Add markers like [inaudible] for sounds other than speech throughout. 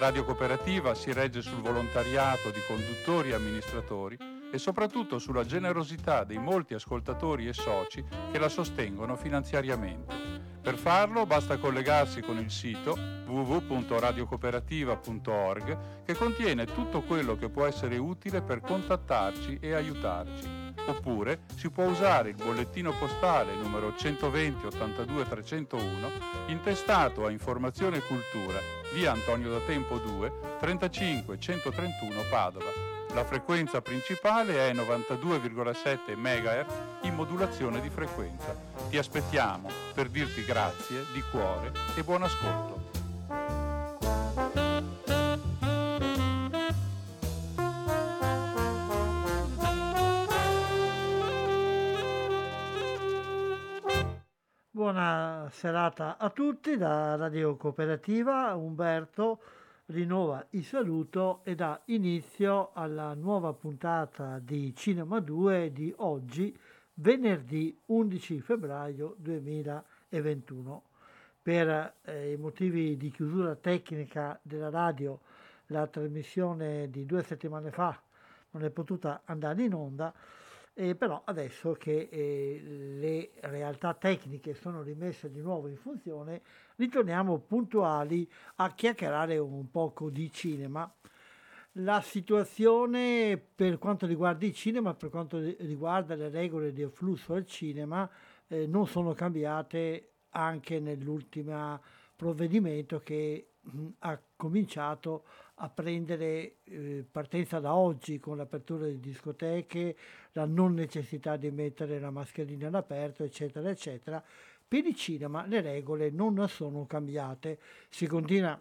Radio Cooperativa si regge sul volontariato di conduttori e amministratori e soprattutto sulla generosità dei molti ascoltatori e soci che la sostengono finanziariamente. Per farlo basta collegarsi con il sito www.radiocooperativa.org che contiene tutto quello che può essere utile per contattarci e aiutarci. Oppure si può usare il bollettino postale numero 120 82 301 intestato a Informazione Cultura, via Antonio da Tempo 2, 35 131 Padova la frequenza principale è 92,7 MHz in modulazione di frequenza. Ti aspettiamo per dirti grazie di cuore e buon ascolto. Buona serata a tutti da Radio Cooperativa, Umberto rinnova il saluto e dà inizio alla nuova puntata di Cinema 2 di oggi, venerdì 11 febbraio 2021. Per eh, i motivi di chiusura tecnica della radio, la trasmissione di due settimane fa non è potuta andare in onda eh, però adesso che eh, le realtà tecniche sono rimesse di nuovo in funzione, ritorniamo puntuali a chiacchierare un poco di cinema. La situazione per quanto riguarda il cinema, per quanto riguarda le regole del flusso al cinema, eh, non sono cambiate anche nell'ultimo provvedimento che mh, ha cominciato a prendere eh, partenza da oggi con l'apertura di discoteche, la non necessità di mettere la mascherina all'aperto, eccetera, eccetera. Per il cinema le regole non sono cambiate, si continua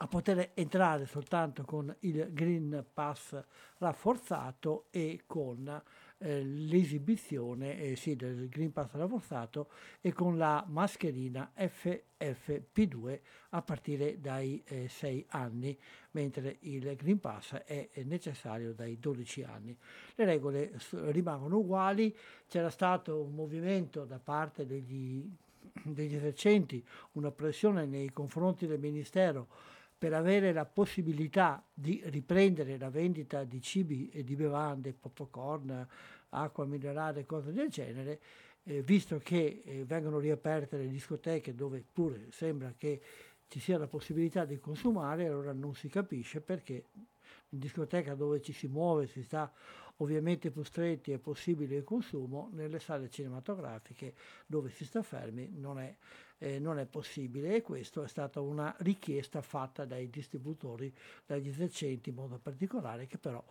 a poter entrare soltanto con il Green Pass rafforzato e con eh, l'esibizione eh, sì, del Green Pass rafforzato e con la mascherina FFP2 a partire dai 6 eh, anni, mentre il Green Pass è necessario dai 12 anni. Le regole rimangono uguali, c'era stato un movimento da parte degli, degli esercenti, una pressione nei confronti del Ministero per avere la possibilità di riprendere la vendita di cibi e di bevande, popcorn, acqua minerale, cose del genere, eh, visto che eh, vengono riaperte le discoteche dove pure sembra che ci sia la possibilità di consumare, allora non si capisce perché in discoteca dove ci si muove, si sta ovviamente più stretti è possibile il consumo, nelle sale cinematografiche dove si sta fermi non è, eh, non è possibile e questa è stata una richiesta fatta dai distributori, dagli esercenti in modo particolare, che però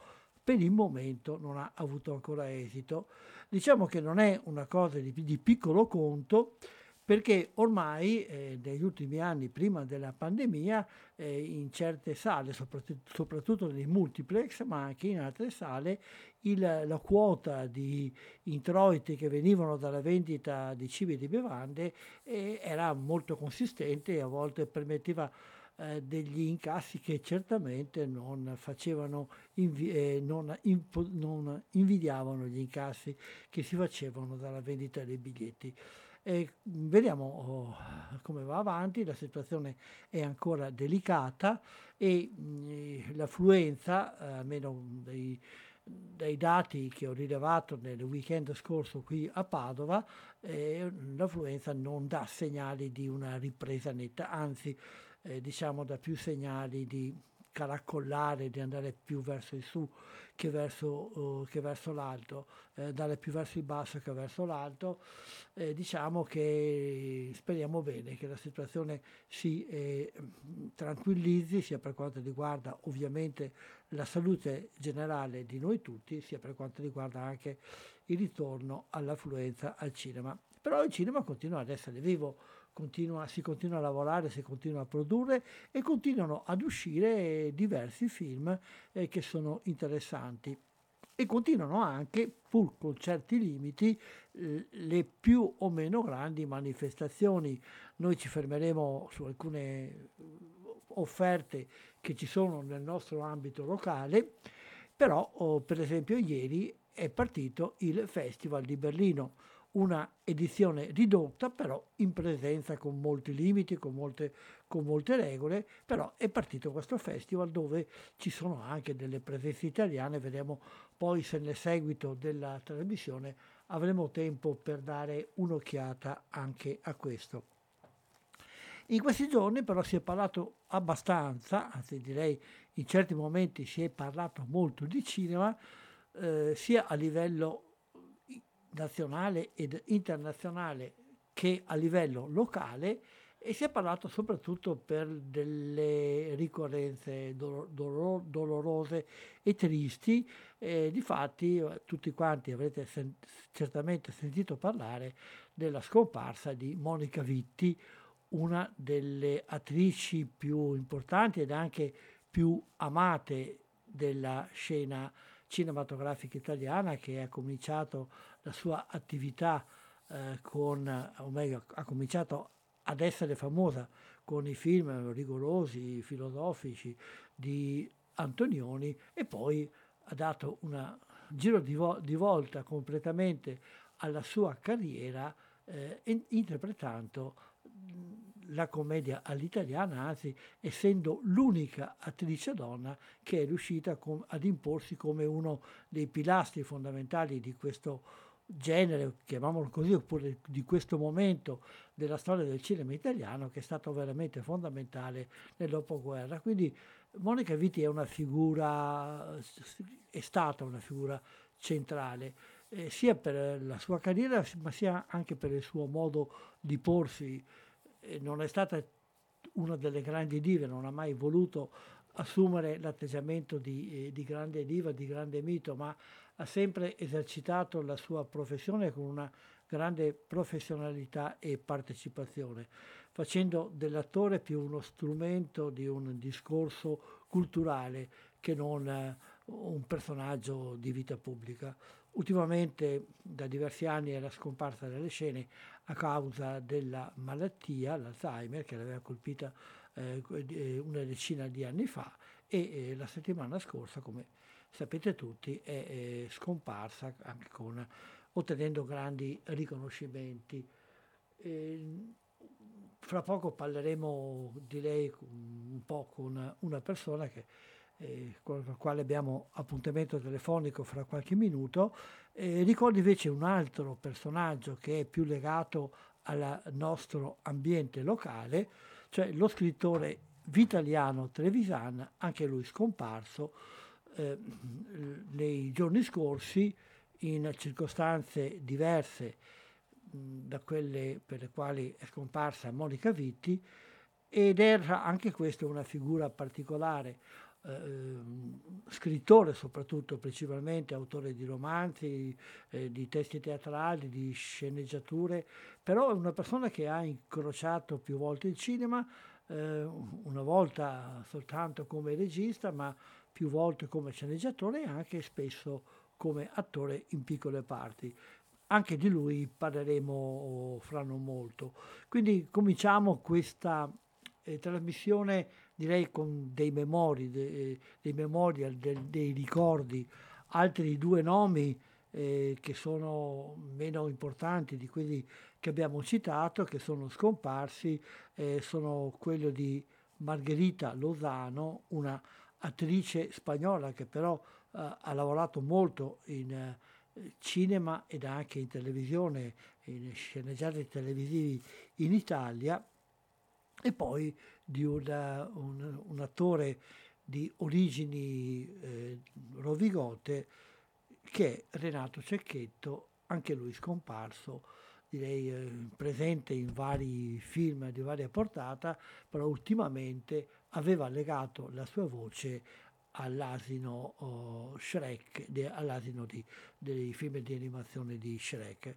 per il momento non ha avuto ancora esito. Diciamo che non è una cosa di, di piccolo conto, perché ormai eh, negli ultimi anni, prima della pandemia, eh, in certe sale, soprattutto, soprattutto nei multiplex, ma anche in altre sale, il, la quota di introiti che venivano dalla vendita di cibi e di bevande eh, era molto consistente e a volte permetteva eh, degli incassi che certamente non facevano invi- eh, non, impo- non invidiavano gli incassi che si facevano dalla vendita dei biglietti. E vediamo oh, come va avanti, la situazione è ancora delicata e mm, l'affluenza, almeno dei, dai dati che ho rilevato nel weekend scorso qui a Padova, eh, l'affluenza non dà segnali di una ripresa netta, anzi eh, diciamo dà più segnali di caracollare, di andare più verso il su che verso, uh, che verso l'alto, eh, andare più verso il basso che verso l'alto. Eh, diciamo che speriamo bene che la situazione si eh, tranquillizzi sia per quanto riguarda ovviamente la salute generale di noi tutti, sia per quanto riguarda anche il ritorno all'affluenza al cinema. Però il cinema continua ad essere vivo continua, si continua a lavorare, si continua a produrre e continuano ad uscire diversi film eh, che sono interessanti e continuano anche, pur con certi limiti, le più o meno grandi manifestazioni. Noi ci fermeremo su alcune eh, offerte che ci sono nel nostro ambito locale, però oh, per esempio ieri è partito il Festival di Berlino, una edizione ridotta però in presenza con molti limiti, con molte, con molte regole, però è partito questo festival dove ci sono anche delle presenze italiane, vedremo poi se nel seguito della trasmissione avremo tempo per dare un'occhiata anche a questo. In questi giorni però si è parlato abbastanza, anzi direi in certi momenti si è parlato molto di cinema, eh, sia a livello nazionale ed internazionale che a livello locale e si è parlato soprattutto per delle ricorrenze dolor- dolorose e tristi. Eh, difatti tutti quanti avrete sen- certamente sentito parlare della scomparsa di Monica Vitti, una delle attrici più importanti ed anche più amate della scena cinematografica italiana che ha cominciato la sua attività eh, con, o meglio, ha cominciato ad essere famosa con i film rigorosi, filosofici di Antonioni e poi ha dato un giro di, vo- di, volta completamente alla sua carriera eh, in- interpretando la commedia all'italiana, anzi essendo l'unica attrice donna che è riuscita com- ad imporsi come uno dei pilastri fondamentali di questo genere, chiamiamolo così, oppure di questo momento della storia del cinema italiano che è stato veramente fondamentale nel dopoguerra. Quindi Monica Vitti è una figura, è stata una figura centrale, eh, sia per la sua carriera, ma sia anche per il suo modo di porsi non è stata una delle grandi dive, non ha mai voluto assumere l'atteggiamento di, eh, di, grande diva, di grande mito, ma ha sempre esercitato la sua professione con una grande professionalità e partecipazione, facendo dell'attore più uno strumento di un discorso culturale che non eh, un personaggio di vita pubblica. Ultimamente da diversi anni era scomparsa dalle scene a causa della malattia, l'Alzheimer, che l'aveva colpita eh, eh, una decina di anni fa e eh, la settimana scorsa, come sapete tutti, è eh, scomparsa anche con, ottenendo grandi riconoscimenti. E, fra poco parleremo di lei un po' con una persona che eh, con la quale abbiamo appuntamento telefonico fra qualche minuto. Eh, ricordo invece un altro personaggio che è più legato al nostro ambiente locale, cioè lo scrittore Vitaliano Trevisan, anche lui scomparso eh, nei giorni scorsi in circostanze diverse da quelle per le quali è scomparsa Monica Vitti ed era anche questa una figura particolare, eh, scrittore soprattutto, principalmente autore di romanzi, eh, di testi teatrali, di sceneggiature, però è una persona che ha incrociato più volte il cinema, eh, una volta soltanto come regista, ma più volte come sceneggiatore e anche spesso come attore in piccole parti. Anche di lui parleremo fra non molto. Quindi cominciamo questa eh, trasmissione direi con dei memori, de, dei memorial, de, dei ricordi, altri due nomi eh, che sono meno importanti di quelli che abbiamo citato, che sono scomparsi, eh, sono quello di Margherita Lozano, una attrice spagnola che però eh, ha lavorato molto in eh, cinema ed anche in televisione, in sceneggiati televisivi in Italia, e poi di una, un, un, attore di origini eh, rovigote che è Renato Cecchetto, anche lui scomparso, direi eh, presente in vari film di varia portata, però ultimamente aveva legato la sua voce all'asino oh, Shrek, de, all'asino di, dei film di animazione di Shrek.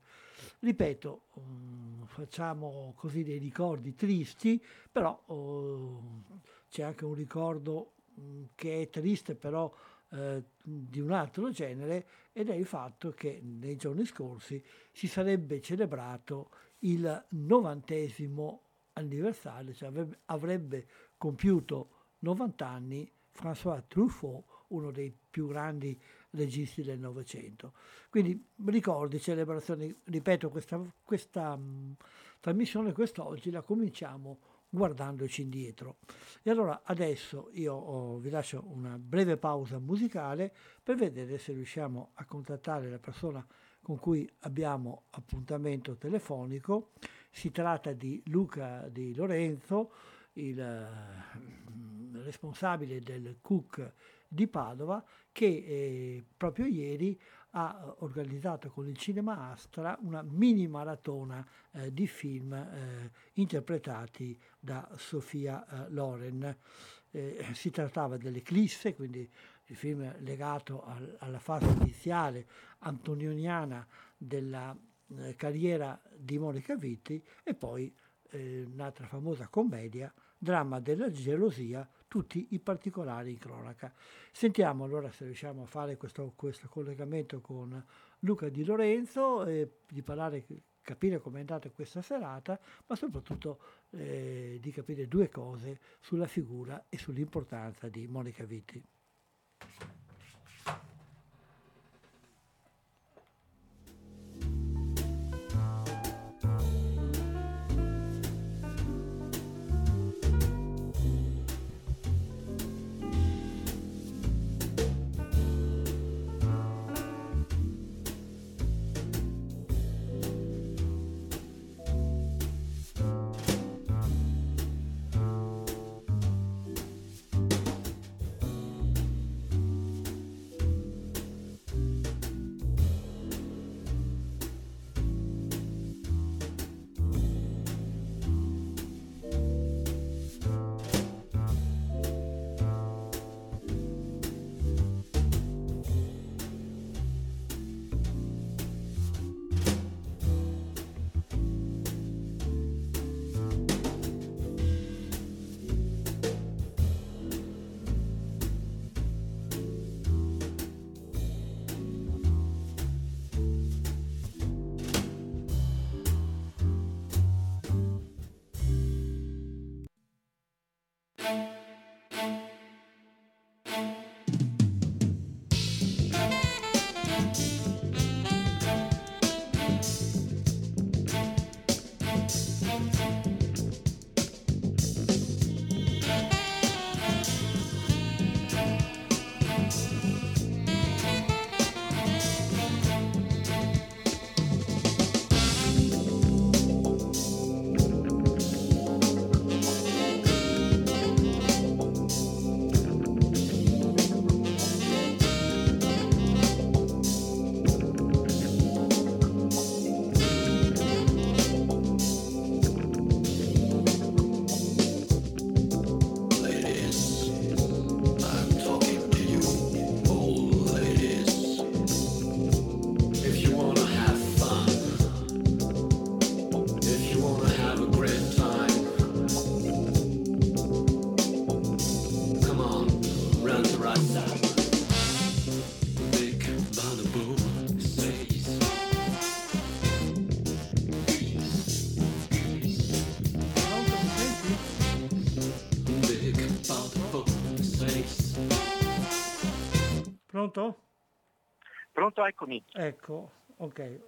Ripeto, um, facciamo così dei ricordi tristi, però oh, c'è anche un ricordo um, che è triste, però eh, di un altro genere, ed è il fatto che nei giorni scorsi si sarebbe celebrato il novantesimo anniversario, cioè avrebbe, avrebbe compiuto 90 anni François Truffaut, uno dei più grandi registi del Novecento. Quindi ricordi, celebrazioni, ripeto, questa, questa mh, trasmissione quest'oggi la cominciamo guardandoci indietro. E allora adesso io oh, vi lascio una breve pausa musicale per vedere se riusciamo a contattare la persona con cui abbiamo appuntamento telefonico. Si tratta di Luca Di Lorenzo, il uh, responsabile del Cook di Padova, che eh, proprio ieri ha organizzato con il Cinema Astra una mini maratona eh, di film eh, interpretati da Sofia eh, Loren. Eh, si trattava dell'Eclisse, quindi il film legato al, alla fase iniziale antonioniana della eh, carriera di Monica Vitti e poi eh, un'altra famosa commedia, Dramma della gelosia, tutti i particolari in cronaca. Sentiamo allora se riusciamo a fare questo, questo collegamento con Luca Di Lorenzo e di parlare, capire com'è andata questa serata, ma soprattutto eh, di capire due cose sulla figura e sull'importanza di Monica Vitti. Pronto, eccomi. Ecco, ok,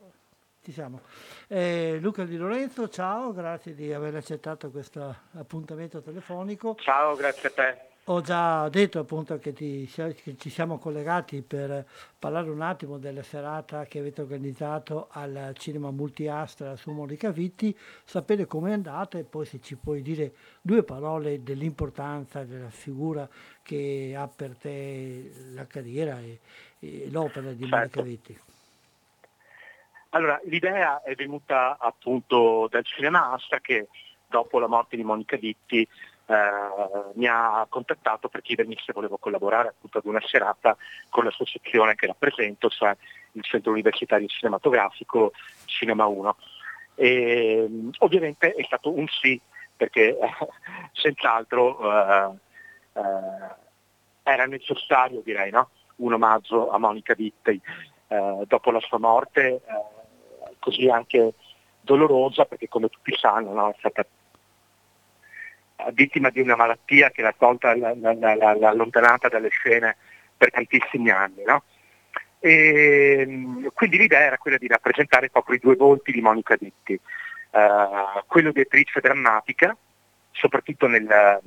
ci siamo. Eh, Luca Di Lorenzo, ciao, grazie di aver accettato questo appuntamento telefonico. Ciao, grazie a te. Ho già detto appunto che, ti, che, ci siamo collegati per parlare un attimo della serata che avete organizzato al Cinema Multiastra su Monica Vitti, sapere com'è andata e poi se ci puoi dire due parole dell'importanza della figura che ha per te la carriera e l'opera di certo. Monica Vitti. Allora, l'idea è venuta appunto dal Cinema Astra che dopo la morte di Monica Vitti eh, mi ha contattato per chiedermi se volevo collaborare appunto ad una serata con l'associazione che rappresento, cioè il Centro Universitario Cinematografico Cinema 1. E, ovviamente è stato un sì, perché [laughs] eh, senz'altro eh, era necessario, direi, no? Un omaggio a Monica Vittei eh, dopo la sua morte, eh, così anche dolorosa, perché come tutti sanno no? è stata vittima di una malattia che l'ha tolta, l'ha, allontanata dalle scene per tantissimi anni. No? E, mm, quindi l'idea era quella di rappresentare proprio i due volti di Monica Ditti, uh, quello di attrice drammatica, soprattutto nel,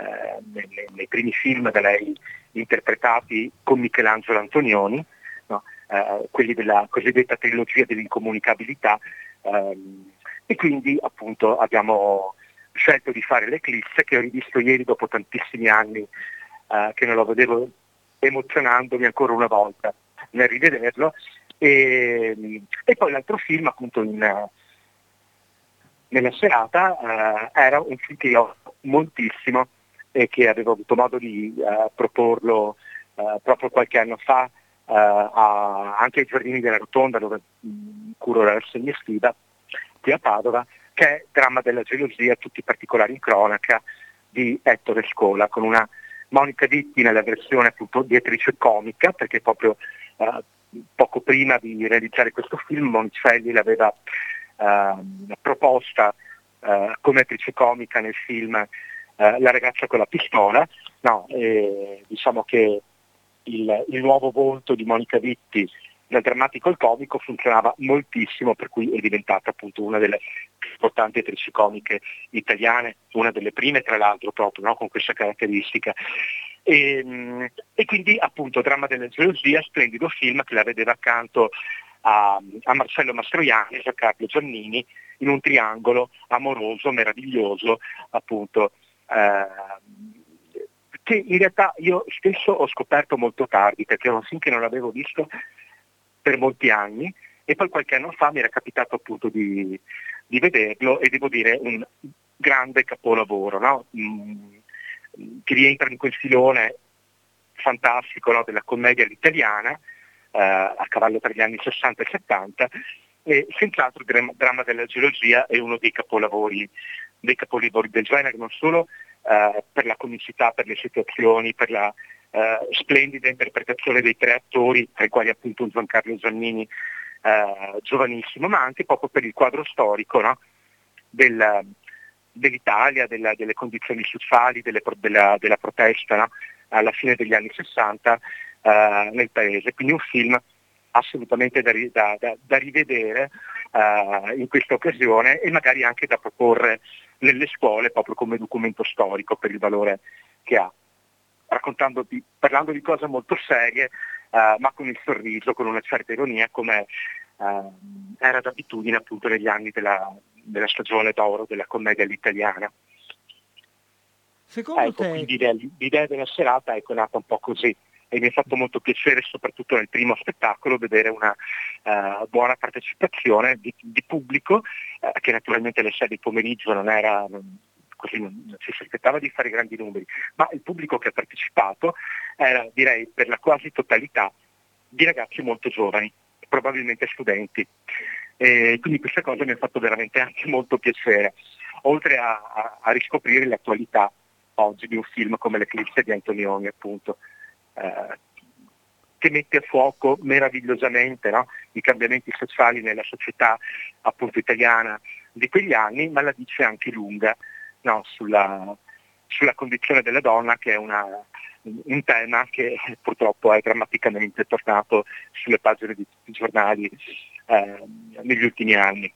uh, nei, nei, primi film da lei interpretati con Michelangelo Antonioni, no? uh, quelli della cosiddetta trilogia dell'incomunicabilità, ehm, e quindi appunto abbiamo scelto di fare l'Eclisse che ho rivisto ieri dopo tantissimi anni uh, che non lo vedevo emozionandomi ancora una volta nel rivederlo e, e poi l'altro film appunto in, nella serata uh, era un film che io moltissimo e che avevo avuto modo di uh, proporlo proprio qualche anno fa a, anche ai Giardini della Rotonda dove mh, curo la rassegna estiva qui a Padova che è Dramma della gelosia, tutti i particolari in cronaca di Ettore Scola, con una Monica Ditti nella versione appunto di attrice comica, perché proprio poco prima di realizzare questo film Monicelli l'aveva proposta come attrice comica nel film eh, La ragazza con la pistola. No, diciamo che il, il nuovo volto di Monica Ditti nel drammatico il comico funzionava moltissimo, per cui è diventata appunto una delle più importanti attrici comiche italiane, una delle prime tra l'altro proprio no? con questa caratteristica. E, ehm, e, quindi appunto Dramma della gelosia, splendido film che la vedeva accanto a, a Marcello Mastroianni e Carlo Giannini in un triangolo amoroso, meraviglioso, appunto. Che in realtà io stesso ho scoperto molto tardi, perché era un film che non l'avevo visto per molti anni e poi qualche anno fa mi era capitato appunto di, di vederlo e devo dire un grande capolavoro no? mm, che rientra in quel filone fantastico no? della commedia all'italiana eh, a cavallo tra gli anni 60 e 70 e senz'altro il dramma della geologia è uno dei capolavori, dei capolavori del genere, non solo eh, per la comicità, per le situazioni, per la eh, splendida interpretazione dei tre attori, tra i quali appunto Giancarlo Giannini eh, giovanissimo, ma anche proprio per il quadro storico no? Del, dell'Italia, della, delle condizioni sociali, delle, della, della, protesta no? alla fine degli anni 60 eh, nel paese. Quindi un film assolutamente da, da, da, da rivedere uh, in questa occasione e magari anche da proporre nelle scuole proprio come documento storico per il valore che ha di, parlando di cose molto serie, uh, ma con il sorriso, con una certa ironia, come uh, era d'abitudine appunto negli anni della, della, stagione d'oro della commedia all'italiana. Secondo ecco, te... quindi l'idea della serata è nata un po' così e mi ha fatto molto piacere, soprattutto nel primo spettacolo, vedere una uh, buona partecipazione di, di pubblico, uh, che naturalmente alle 6 di pomeriggio non era, così non si aspettava di fare grandi numeri, ma il pubblico che ha partecipato era direi per la quasi totalità di ragazzi molto giovani, probabilmente studenti. E quindi questa cosa mi ha fatto veramente anche molto piacere, oltre a, a, a riscoprire l'attualità oggi di un film come L'Eclisse di Antonioni appunto. Eh, che mette a fuoco meravigliosamente no? i cambiamenti sociali nella società appunto italiana di quegli anni, ma la dice anche lunga no, sulla, sulla, condizione della donna che è una, un tema che purtroppo è drammaticamente tornato sulle pagine di tutti i giornali eh, negli ultimi anni.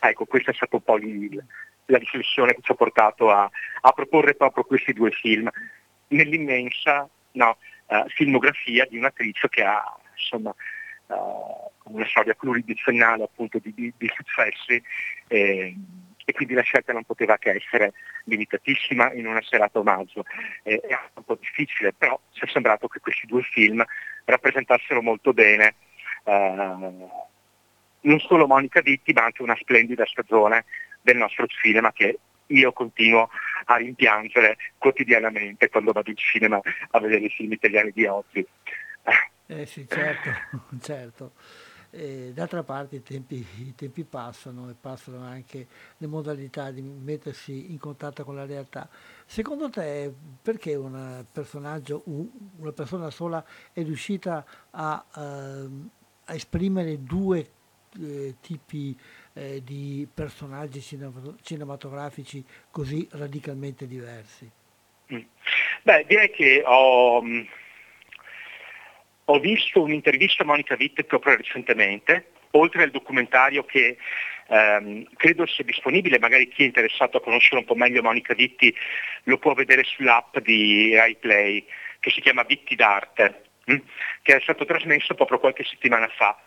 Ecco, questa è stata un po' il, la riflessione che ci ha portato a, a, proporre proprio questi due film nell'immensa no, uh, filmografia di un'attrice che ha insomma, uh, una storia pluridizionale appunto di, di, di successi. Eh, e quindi la scelta non poteva che essere limitatissima in una serata omaggio. Eh, è un po' difficile, però ci è sembrato che questi due film rappresentassero molto bene eh, non solo Monica Vitti, ma anche una splendida stagione del nostro cinema che io continuo a rimpiangere quotidianamente quando vado in cinema a vedere i film italiani di oggi. Eh sì, certo, [laughs] certo. E d'altra parte i tempi, i tempi, passano e passano anche le modalità di mettersi in contatto con la realtà. Secondo te perché un personaggio, una persona sola è riuscita a, uh, a esprimere due eh, tipi eh, di personaggi cinematografici così radicalmente diversi? Mm. Beh, direi che ho, ho visto un'intervista a Monica Witt proprio recentemente, oltre al documentario che ehm, credo sia disponibile, magari chi è interessato a conoscere un po' meglio Monica Vitti lo può vedere sull'app di RaiPlay che si chiama Vitti d'arte, hm? che è stato trasmesso proprio qualche settimana fa.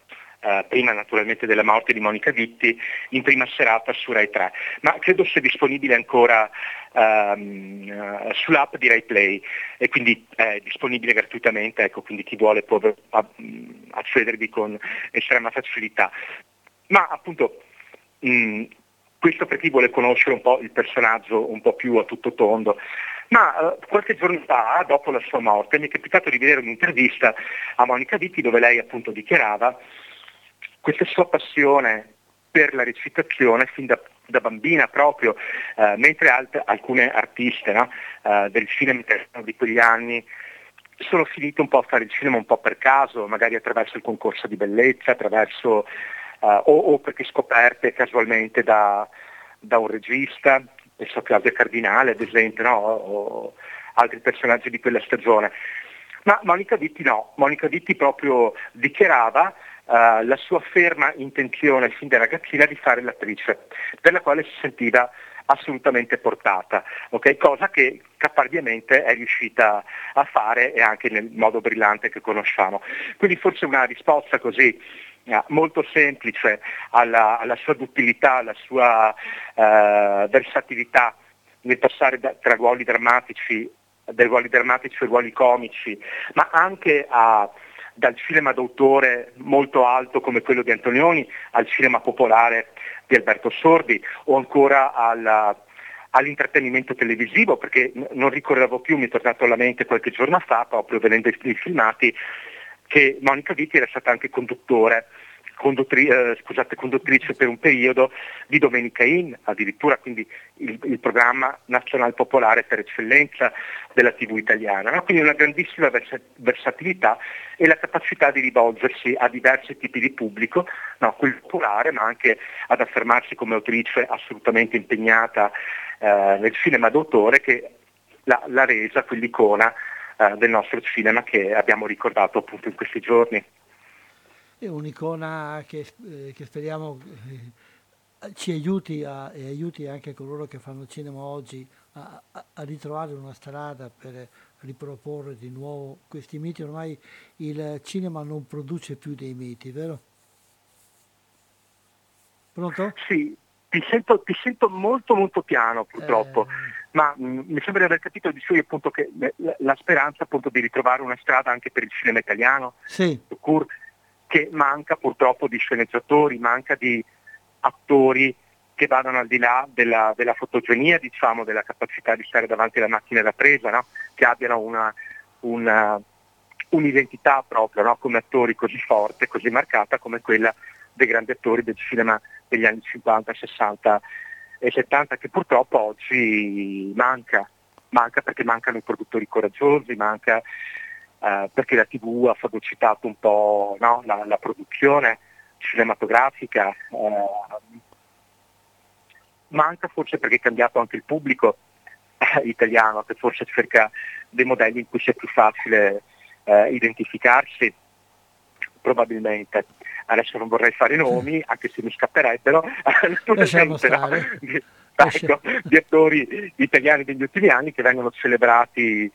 Uh, prima naturalmente della morte di Monica Vitti, in prima serata su Rai 3, ma credo sia disponibile ancora um, uh, sull'app di Rai Play e quindi è disponibile gratuitamente, ecco, quindi chi vuole può accedervi con estrema facilità. Ma appunto mh, mm, questo per chi vuole conoscere un po' il personaggio un po' più a tutto tondo. Ma uh, qualche giorno fa, dopo la sua morte, mi è capitato di vedere un'intervista a Monica Vitti dove lei appunto dichiarava questa sua passione per la recitazione fin da, da bambina proprio, uh, mentre alt- alcune artiste no, uh, del cinema di quegli anni sono finite un po' a fare il cinema un po' per caso, magari attraverso il concorso di bellezza, attraverso uh, o, o, perché scoperte casualmente da, da un regista, penso a Claudia Cardinale ad esempio, no? o altri personaggi di quella stagione. Ma Monica Ditti no, Monica Ditti proprio dichiarava uh, la sua ferma intenzione fin da ragazzina di fare l'attrice, per la quale si sentiva assolutamente portata, okay? cosa che caparbiamente è riuscita a fare e anche nel modo brillante che conosciamo. Quindi forse una risposta così molto semplice alla, alla sua duttilità, alla sua uh, versatilità nel passare da, tra ruoli drammatici, dai ruoli drammatici ai ruoli comici, ma anche a, dal cinema d'autore molto alto come quello di Antonioni al cinema popolare di Alberto Sordi o ancora alla, all'intrattenimento televisivo, perché non ricordavo più, mi è tornato alla mente qualche giorno fa, proprio vedendo i filmati, che Monica Vitti era stata anche conduttore, conduttri, eh, scusate, conduttrice per un periodo di Domenica In, addirittura quindi il, il programma nazionale popolare per eccellenza della TV italiana. No? Quindi una grandissima vers- versatilità e la capacità di rivolgersi a diversi tipi di pubblico, no? popolare ma anche ad affermarsi come autrice assolutamente impegnata eh, nel cinema d'autore che l'ha, l'ha resa quell'icona eh, del nostro cinema che abbiamo ricordato appunto in questi giorni. È un'icona che, eh, che speriamo eh, ci aiuti a, e aiuti anche coloro che fanno cinema oggi a, a, ritrovare una strada per riproporre di nuovo questi miti. Ormai il cinema non produce più dei miti, vero? Pronto? Sì, ti sento, ti sento molto molto piano purtroppo. Eh ma mh, mm, mi sembra di aver capito di suo appunto che la, la, speranza appunto di ritrovare una strada anche per il cinema italiano, sì. Che manca purtroppo di sceneggiatori, manca di attori che vadano al di là della, della fotogenia, diciamo, della capacità di stare davanti alla macchina da presa, no? che abbiano una, una, un'identità proprio no? come attori così forte, così marcata come quella dei grandi attori del cinema degli anni 50, 60 e 70 che purtroppo oggi manca, manca perché mancano i produttori coraggiosi, manca eh, perché la TV ha fagocitato un po' no, la, la, produzione cinematografica, eh, manca forse perché è cambiato anche il pubblico eh, italiano che forse cerca dei modelli in cui sia più facile eh, identificarsi, probabilmente. Adesso non vorrei fare nomi, anche se mi scapperebbero, [laughs] naturalmente, no? di, ecco, di attori italiani degli ultimi anni che vengono celebrati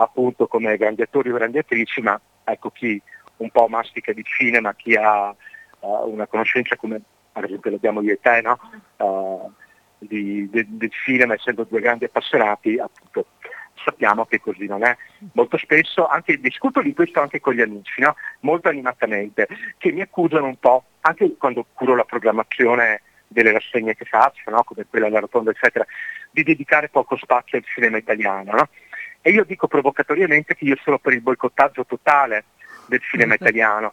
appunto come grandi attori o grandi attrici, ma ecco chi un po' mastica di cinema, chi ha uh, una conoscenza come ad esempio l'abbiamo io e te, no? uh, di, de, del cinema, essendo due grandi appassionati, appunto sappiamo che così non è. Molto spesso, anche, discuto di questo anche con gli amici, no? molto animatamente, che mi accusano un po', anche quando curo la programmazione delle rassegne che faccio, no? come quella alla rotonda eccetera, di dedicare poco spazio al cinema italiano. No? E io dico provocatoriamente che io sono per il boicottaggio totale del cinema italiano,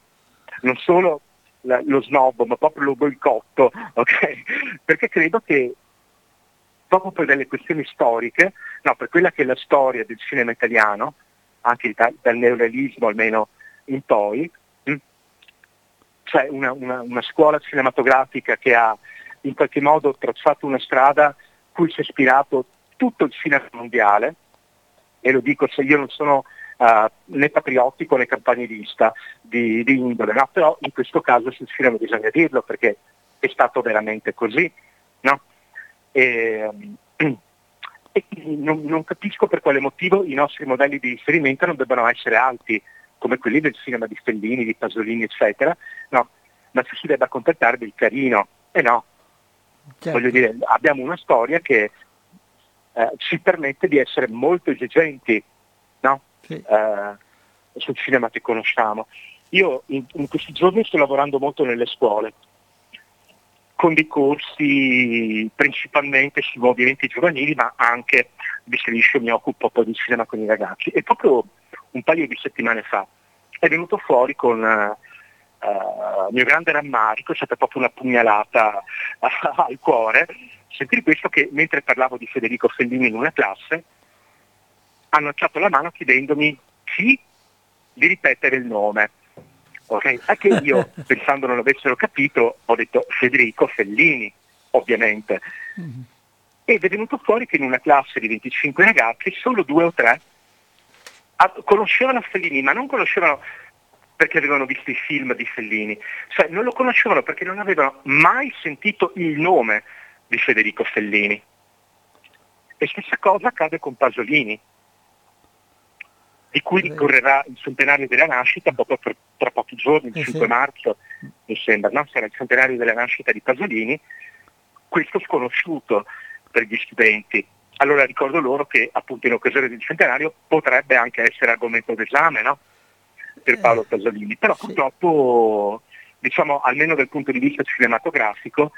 non solo la, lo snob, ma proprio lo boicotto, [laughs] okay? perché credo che proprio per delle questioni storiche, no, per quella che è la storia del cinema italiano, anche da, dal neorealismo almeno in poi? Hm, cioè una, una, una scuola cinematografica che ha in qualche modo tracciato una strada cui si è ispirato tutto il cinema mondiale, e lo dico se io non sono uh, né patriottico né campanilista di, di indole, no? però in questo caso sul cinema bisogna dirlo perché è stato veramente così. No? E, [clears throat] e non, non, capisco per quale motivo i nostri modelli di riferimento non debbano essere alti come quelli del cinema di Stellini, di Pasolini, eccetera, no? ma ci si debba accontentare del carino. E no, certo. voglio dire, abbiamo una storia che eh, ci permette di essere molto esigenti no? sì. eh, sul cinema che conosciamo. Io in, in questi giorni sto lavorando molto nelle scuole, con dei corsi principalmente sui movimenti giovanili, ma anche di Striscio mi occupo poi di cinema con i ragazzi. E proprio un paio di settimane fa è venuto fuori con uh, uh, mio grande rammarico, è stata proprio una pugnalata uh, [laughs] al cuore, sentire questo che mentre parlavo di Federico Fellini in una classe, hanno alzato la mano chiedendomi chi di ripetere il nome. Okay? Anche io, [laughs] pensando non avessero capito, ho detto Federico Fellini, ovviamente. Mm-hmm. Ed è venuto fuori che in una classe di 25 ragazzi solo due o tre conoscevano Fellini, ma non conoscevano perché avevano visto i film di Fellini, cioè non lo conoscevano perché non avevano mai sentito il nome di Federico Fellini. E stessa cosa accade con Pasolini di cui ricorrerà il centenario della nascita proprio per, tra pochi giorni, il eh 5 sì. marzo, mi sembra, no? sarà il centenario della nascita di Pasolini, questo sconosciuto per gli studenti. Allora ricordo loro che appunto in occasione del centenario potrebbe anche essere argomento d'esame no? per Paolo eh, Pasolini, però purtroppo diciamo almeno dal punto di vista cinematografico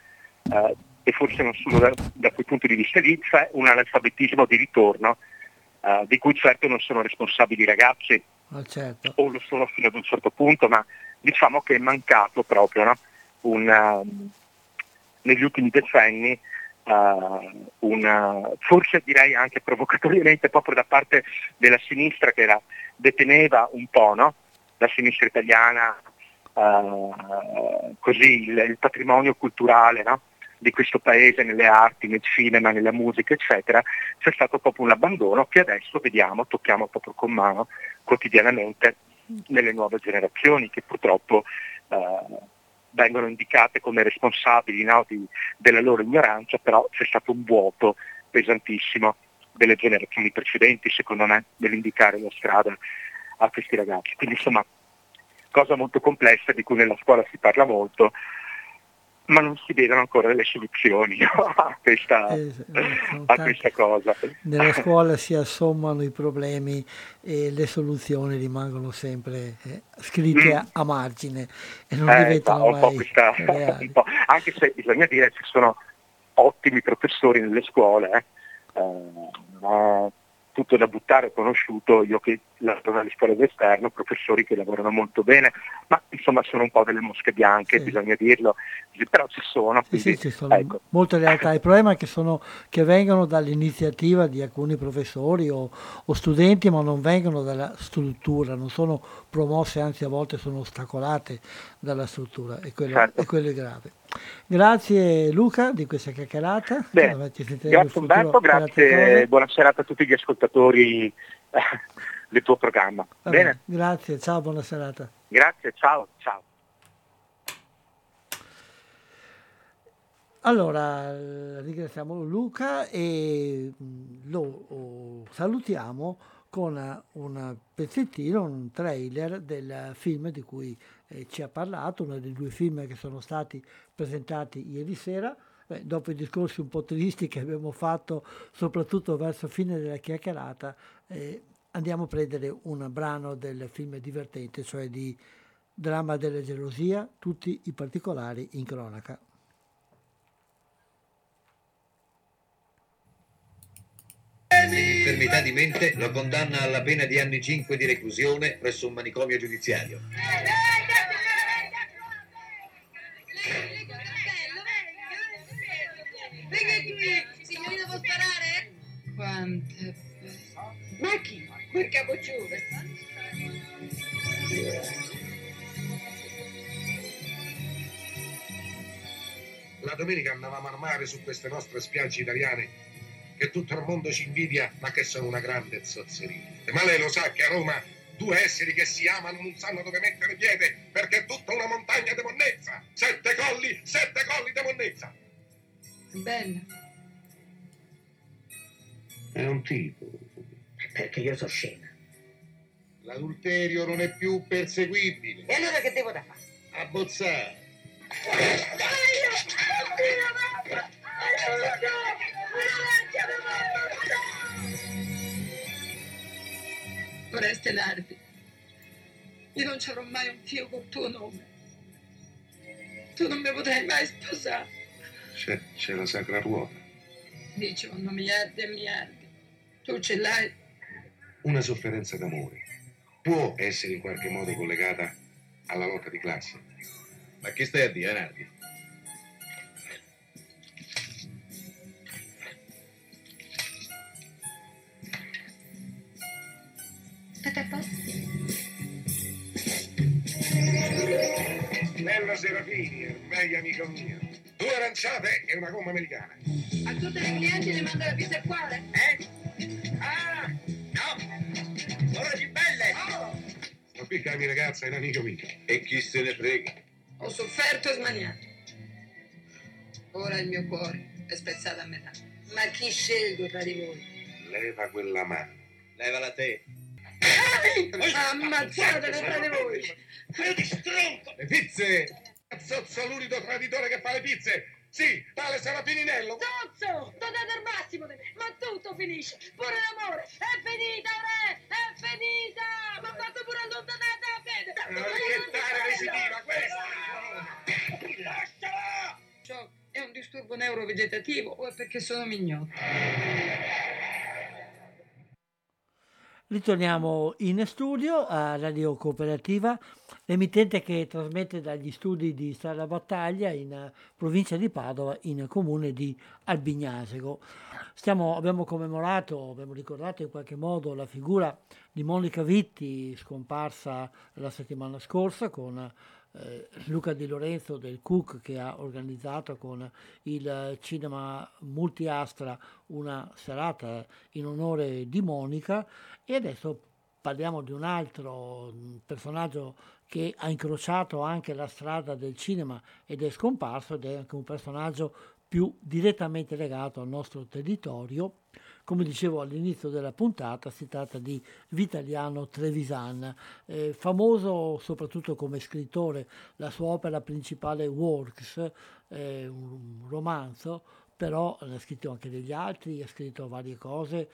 eh, e forse non solo da, da, quel punto di vista lì c'è un analfabetismo di ritorno uh, di cui certo non sono responsabili i ragazzi, oh, certo. o lo sono fino ad un certo punto, ma diciamo che è mancato proprio no? un, uh, negli ultimi decenni uh, una, forse direi anche provocatoriamente proprio da parte della sinistra che era, deteneva un po' no? la sinistra italiana così il, il, patrimonio culturale no? Di questo paese nelle arti, nel cinema, nella musica, eccetera, c'è stato proprio un abbandono che adesso vediamo, tocchiamo proprio con mano quotidianamente nelle nuove generazioni che purtroppo eh, vengono indicate come responsabili no, di, della loro ignoranza, però c'è stato un vuoto pesantissimo delle generazioni precedenti, secondo me, nell'indicare la strada a questi ragazzi. Quindi insomma, cosa molto complessa di cui nella scuola si parla molto, ma non si vedono ancora delle soluzioni [laughs] a, questa, eh, a questa, cosa. Nella scuola si assommano i problemi e le soluzioni rimangono sempre eh, scritte mm. a, a, margine e non eh, diventano mai questa, [laughs] Anche se bisogna dire che ci sono ottimi professori nelle scuole, eh. Tutto da buttare conosciuto, io che lavoro alle scuole d'esterno, professori che lavorano molto bene, ma insomma sono un po' delle mosche bianche, sì. bisogna dirlo, però ci sono. Quindi, sì, ci sono ecco. molte realtà, il problema è che, sono, che vengono dall'iniziativa di alcuni professori o, o, studenti, ma non vengono dalla struttura, non sono promosse, anzi a volte sono ostacolate dalla struttura e quello, certo. e quello è grave. Grazie Luca di questa chiacchierata. Bene, grazie Umberto, grazie, buona serata a tutti gli ascoltatori eh, del tuo programma. Bene. Grazie, ciao, buona serata. Grazie, ciao, ciao. Allora, ringraziamo Luca e mm, lo salutiamo con un pezzettino, un trailer del film di cui eh, ci ha parlato, uno dei due film che sono stati presentati ieri sera. Beh, dopo i discorsi un po' tristi che abbiamo fatto, soprattutto verso fine della chiacchierata, eh, andiamo a prendere un brano del film divertente, cioè di Dramma della gelosia, tutti i particolari in cronaca. L'infermità di mente lo condanna alla pena di anni 5 di reclusione presso un manicomio giudiziario. Eh, Quante Ma chi? Quel capoccione. La domenica andavamo al mare su queste nostre spiagge italiane che tutto il mondo ci invidia, ma che sono una grande zozzeria. Ma lei lo sa che a Roma due esseri che si amano non sanno dove mettere piede perché è tutta una montagna di monnezza. Sette colli, sette colli di monnezza. Bella. È un tipo. Perché io sono scema. L'adulterio non è più perseguibile. E allora che devo da fare? Abbozzare. Vorreste Nardi. Io non ci avrò mai un figlio col tuo nome. Tu non mi potrai mai sposare. C'è, c'è la sacra ruota. Dici vanno miliardi e miliardi. Tu ce l'hai. Una sofferenza d'amore può essere in qualche modo collegata alla lotta di classe. Ma che stai a dire, Nardi? State a posto? Nella Serafini, ormai amico mio. Due aranciate e una gomma americana. A tutte le clienti le manda la pizza e cuore? Eh? Ah! No! Sono di belle! Sta qui mia ragazza è un amico mio. E chi se ne frega? Ho sofferto e smaniato. Ora il mio cuore è spezzato a metà. Ma chi scelgo tra di voi? Leva quella mano. Levala te. Ammazzatele tra di voi! Le pizze! Cazzo l'unico traditore che fa le pizze! Sì, tale sarà Pininello! Zozzo! Date al massimo di me! Ma tutto finisce! Pure l'amore! È finita, re! È finita! Ma quando pure allontanata a Una riettare residiva questa! Lasciala! Ciò è un disturbo neurovegetativo o è perché sono mignotta? Ritorniamo in studio a Radio Cooperativa, l'emittente che trasmette dagli studi di Strada Battaglia in eh, provincia di Padova, in comune di Albignasego. Stiamo, abbiamo commemorato, abbiamo ricordato in qualche modo la figura di Monica Vitti, scomparsa la settimana scorsa con eh, Luca Di Lorenzo del Cook che ha organizzato con il cinema Multiastra una serata in onore di Monica e adesso parliamo di un altro mm, personaggio che ha incrociato anche la strada del cinema ed è scomparso ed è anche un personaggio più direttamente legato al nostro territorio. Come dicevo all'inizio della puntata, si tratta di Vitaliano Trevisan, eh, famoso soprattutto come scrittore. La sua opera principale Works, è un romanzo, però ne ha scritto anche degli altri, ha scritto varie cose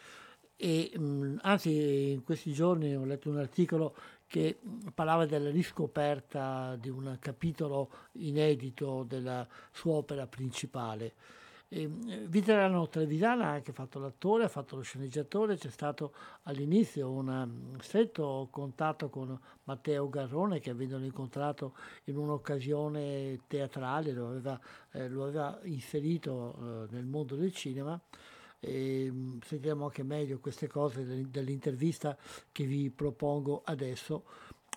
e mh, anzi in questi giorni ho letto un articolo che parlava della riscoperta di un capitolo inedito della sua opera principale. E, Vittoriano Trevisana ha anche fatto l'attore, ha fatto lo sceneggiatore, c'è stato all'inizio un stretto contatto con Matteo Garrone che avendolo incontrato in un'occasione teatrale lo aveva, eh, lo aveva inserito eh, nel mondo del cinema e mm, sentiremo anche meglio queste cose dell'intervista che vi propongo adesso.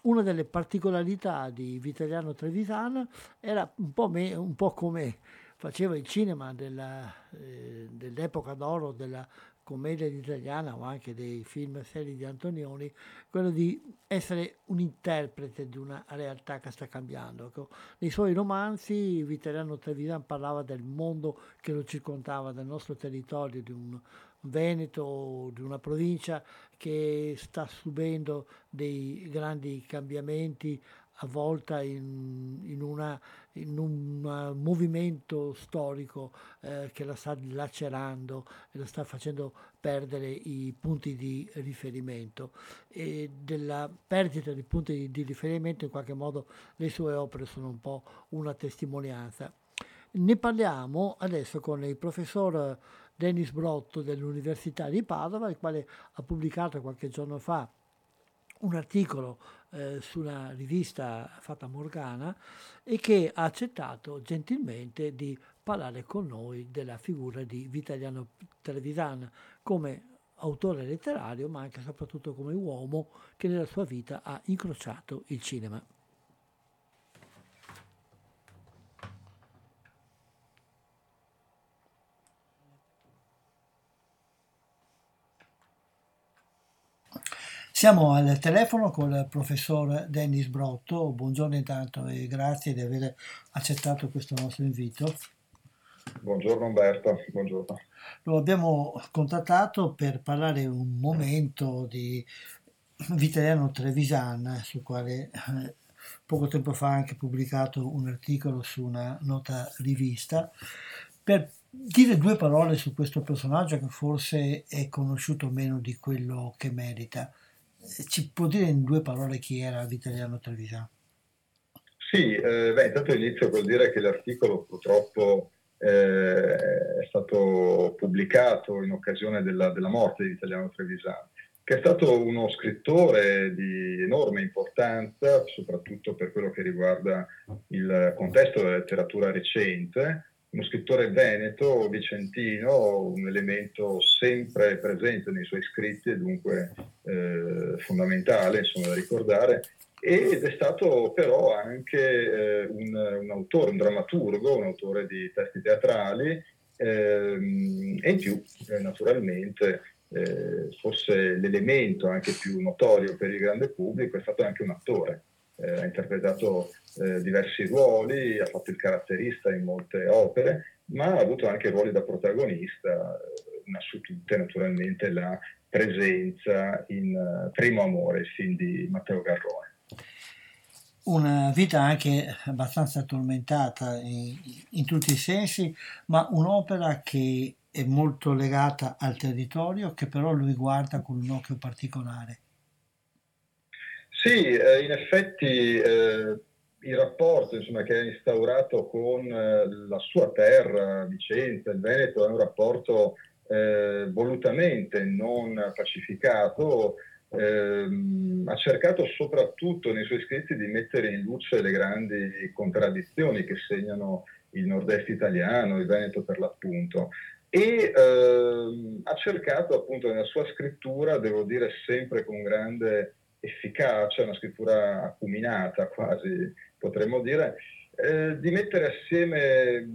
Una delle particolarità di Vitaliano Trevisan era un po', me, un po come faceva il cinema della, eh, dell'epoca d'oro della commedia italiana o anche dei film serie di Antonioni, quello di essere un interprete di una realtà che sta cambiando. Ecco, nei suoi romanzi Vittoriano Trevisan parlava del mondo che lo circondava, del nostro territorio, di un Veneto, di una provincia che sta subendo dei grandi cambiamenti avvolta in, in, una, in un movimento storico eh, che la sta lacerando e la sta facendo perdere i punti di riferimento e della perdita di punti di, di riferimento in qualche modo le sue opere sono un po' una testimonianza. Ne parliamo adesso con il professor Dennis Brotto dell'Università di Padova, il quale ha pubblicato qualche giorno fa un articolo eh, su una rivista fatta Morgana e che ha accettato gentilmente di parlare con noi della figura di Vitaliano Trevisan come autore letterario ma anche e soprattutto come uomo che nella sua vita ha incrociato il cinema. Siamo al telefono con il professor Dennis Brotto. Buongiorno intanto e grazie di aver accettato questo nostro invito. Buongiorno Umberto, buongiorno. Lo abbiamo contattato per parlare un momento di Vitaliano Trevisan, sul quale eh, poco tempo fa ha anche pubblicato un articolo su una nota rivista, per dire due parole su questo personaggio che forse è conosciuto meno di quello che merita ci può dire in due parole chi era Vitaliano Trevisan? Sì, eh, beh, intanto inizio col dire che l'articolo purtroppo eh, è stato pubblicato in occasione della, della morte di Vitaliano Trevisan, che è stato uno scrittore di enorme importanza, soprattutto per quello che riguarda il contesto della letteratura recente, uno scrittore veneto, vicentino, un elemento sempre presente nei suoi scritti e dunque eh, fondamentale insomma, da ricordare, ed è stato però anche eh, un, un, autore, un drammaturgo, un autore di testi teatrali ehm, e in più eh, naturalmente eh, forse l'elemento anche più notorio per il grande pubblico è stato anche un attore eh, ha interpretato eh, diversi ruoli, ha fatto il caratterista in molte opere, ma ha avuto anche ruoli da protagonista, eh, una su tutte naturalmente la presenza in uh, Primo Amore, il film di Matteo Garrone. Una vita anche abbastanza tormentata in, in tutti i sensi, ma un'opera che è molto legata al territorio, che però lui guarda con un occhio particolare. Sì, eh, in effetti eh, il rapporto insomma, che ha instaurato con eh, la sua terra, Vicenza, il Veneto, è un rapporto eh, volutamente non pacificato. Ehm, ha cercato soprattutto nei suoi scritti di mettere in luce le grandi contraddizioni che segnano il nord-est italiano, il Veneto per l'appunto e ehm, ha cercato appunto nella sua scrittura, devo dire sempre con grande efficacia, una scrittura acuminata quasi, potremmo dire, eh, di mettere assieme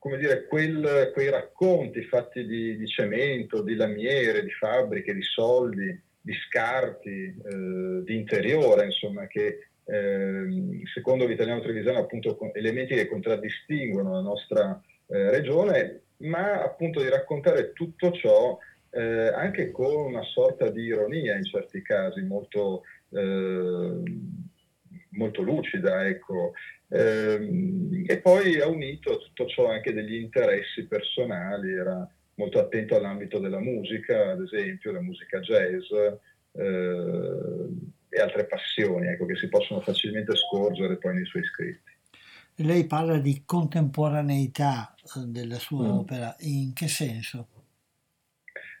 come dire, quel, quei racconti fatti di, di, cemento, di lamiere, di fabbriche, di soldi, di scarti, eh, di interiore, insomma, che eh, secondo l'italiano Trevisano appunto elementi che contraddistinguono la nostra eh, regione, ma appunto di raccontare tutto ciò eh, anche con una sorta di ironia in certi casi, molto, eh, molto lucida. Ecco. Eh, e poi ha unito a tutto ciò anche degli interessi personali, era molto attento all'ambito della musica, ad esempio la musica jazz eh, e altre passioni ecco, che si possono facilmente scorgere poi nei suoi scritti. Lei parla di contemporaneità eh, della sua mm. opera, in che senso?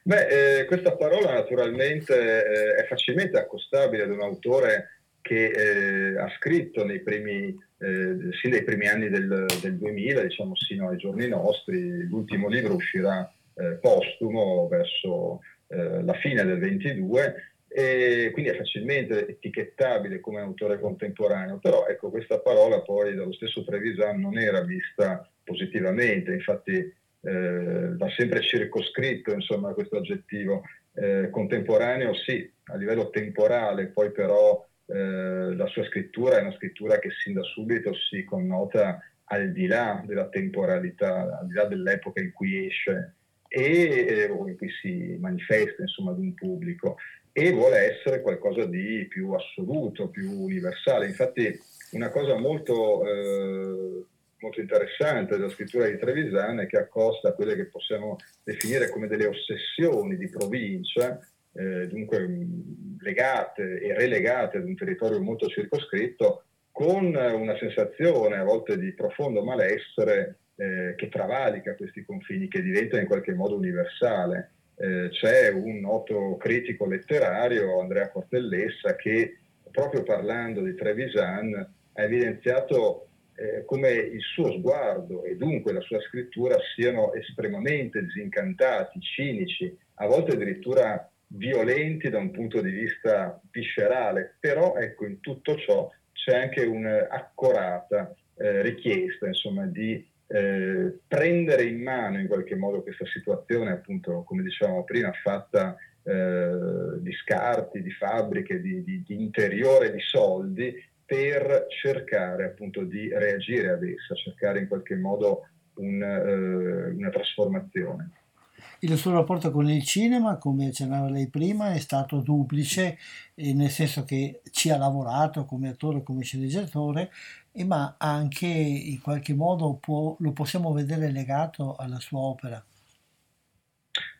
Beh, eh, questa parola naturalmente eh, è facilmente accostabile ad un autore che eh, ha scritto nei primi, eh, sin dai primi anni del, del, 2000, diciamo sino ai giorni nostri, l'ultimo libro uscirà eh, postumo verso eh, la fine del 22 e quindi è facilmente etichettabile come autore contemporaneo, però ecco questa parola poi dallo stesso Trevisan non era vista positivamente, infatti eh, va sempre circoscritto insomma, questo aggettivo. Eh, contemporaneo sì, a livello temporale, poi però eh, la sua scrittura è una scrittura che sin da subito si connota al di là della temporalità, al di là dell'epoca in cui esce e, eh, o in cui si manifesta insomma, ad un pubblico e vuole essere qualcosa di più assoluto, più universale. Infatti una cosa molto eh, molto interessante della scrittura di Trevisan è che accosta quelle che possiamo definire come delle ossessioni di provincia, eh, dunque legate e relegate ad un territorio molto circoscritto, con una sensazione a volte di profondo malessere eh, che travalica questi confini, che diventa in qualche modo universale. Eh, c'è un noto critico letterario, Andrea Cortellessa, che proprio parlando di Trevisan ha evidenziato eh, come il suo sguardo e dunque la sua scrittura siano estremamente disincantati, cinici, a volte addirittura violenti da un punto di vista viscerale, però ecco in tutto ciò c'è anche un'accorata eh, richiesta insomma, di eh, prendere in mano in qualche modo questa situazione, appunto come dicevamo prima, fatta eh, di scarti, di fabbriche, di, di, di interiore, di soldi, per cercare appunto di reagire ad essa, cercare in qualche modo un, eh, una trasformazione. Il suo rapporto con il cinema, come accennava lei prima, è stato duplice, eh, nel senso che ci ha lavorato come attore, come sceneggiatore, ma anche in qualche modo può, lo possiamo vedere legato alla sua opera.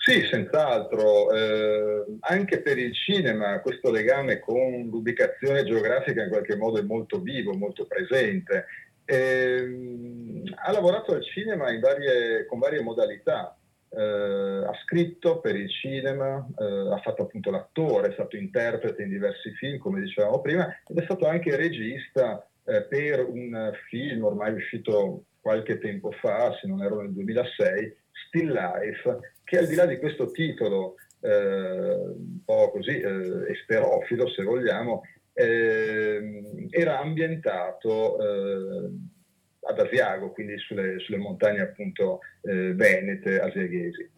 Sì, senz'altro. Eh, anche per il cinema questo legame con l'ubicazione geografica in qualche modo è molto vivo, molto presente. Eh, ha lavorato al cinema varie, con varie modalità eh, ha scritto per il cinema, eh, ha fatto appunto l'attore, è stato interprete in diversi film, come dicevamo prima, ed è stato anche regista eh, per un film ormai uscito qualche tempo fa, se non ero nel 2006, Still Life, che al di là di questo titolo eh, un po' così eh, esterofilo, se vogliamo, eh, era ambientato ad Asiago, quindi sulle, sulle montagne appunto eh, venete, asiaghesi.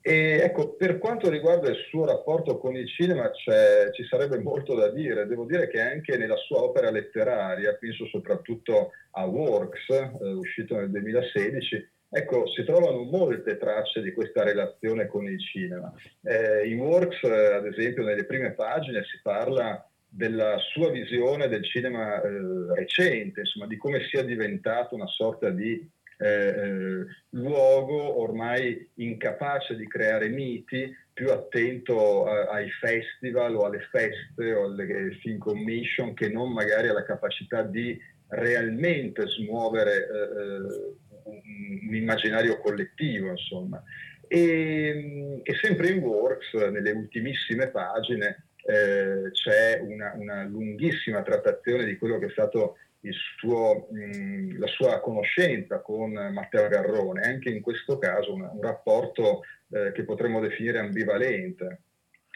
E ecco, per quanto riguarda il suo rapporto con il cinema ci sarebbe molto da dire. Devo dire che anche nella sua opera letteraria, penso soprattutto a Works, eh, uscito nel 2016, ecco, si trovano molte tracce di questa relazione con il cinema. Eh, in Works, eh, ad esempio, nelle prime pagine si parla della sua visione del cinema eh, recente, insomma, di come sia diventato una sorta di eh, eh, luogo ormai incapace di creare miti, più attento a, ai festival o alle feste o alle film commission che non magari alla capacità di realmente smuovere eh, un, immaginario collettivo, insomma. E, e sempre in Works, nelle ultimissime pagine, eh, c'è una, una, lunghissima trattazione di quello che è stato suo, mh, la sua conoscenza con Matteo Garrone, anche in questo caso un, un rapporto eh, che potremmo definire ambivalente.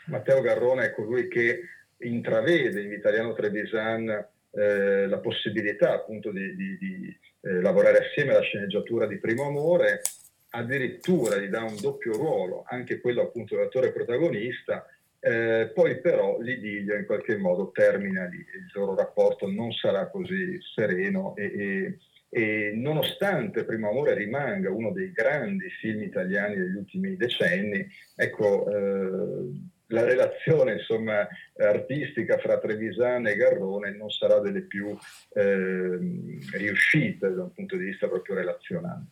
Matteo Garrone è colui che intravede in Vitaliano Trevisan eh, la possibilità appunto di, di, di eh, lavorare assieme alla sceneggiatura di Primo Amore, addirittura gli dà un doppio ruolo, anche quello appunto dell'attore protagonista, eh, poi però l'idillio in qualche modo termina lì, il loro rapporto non sarà così sereno e, e, e, nonostante Primo Amore rimanga uno dei grandi film italiani degli ultimi decenni, ecco, eh, la relazione insomma, artistica fra Trevisane e Garrone non sarà delle più eh, riuscite da un punto di vista proprio relazionale.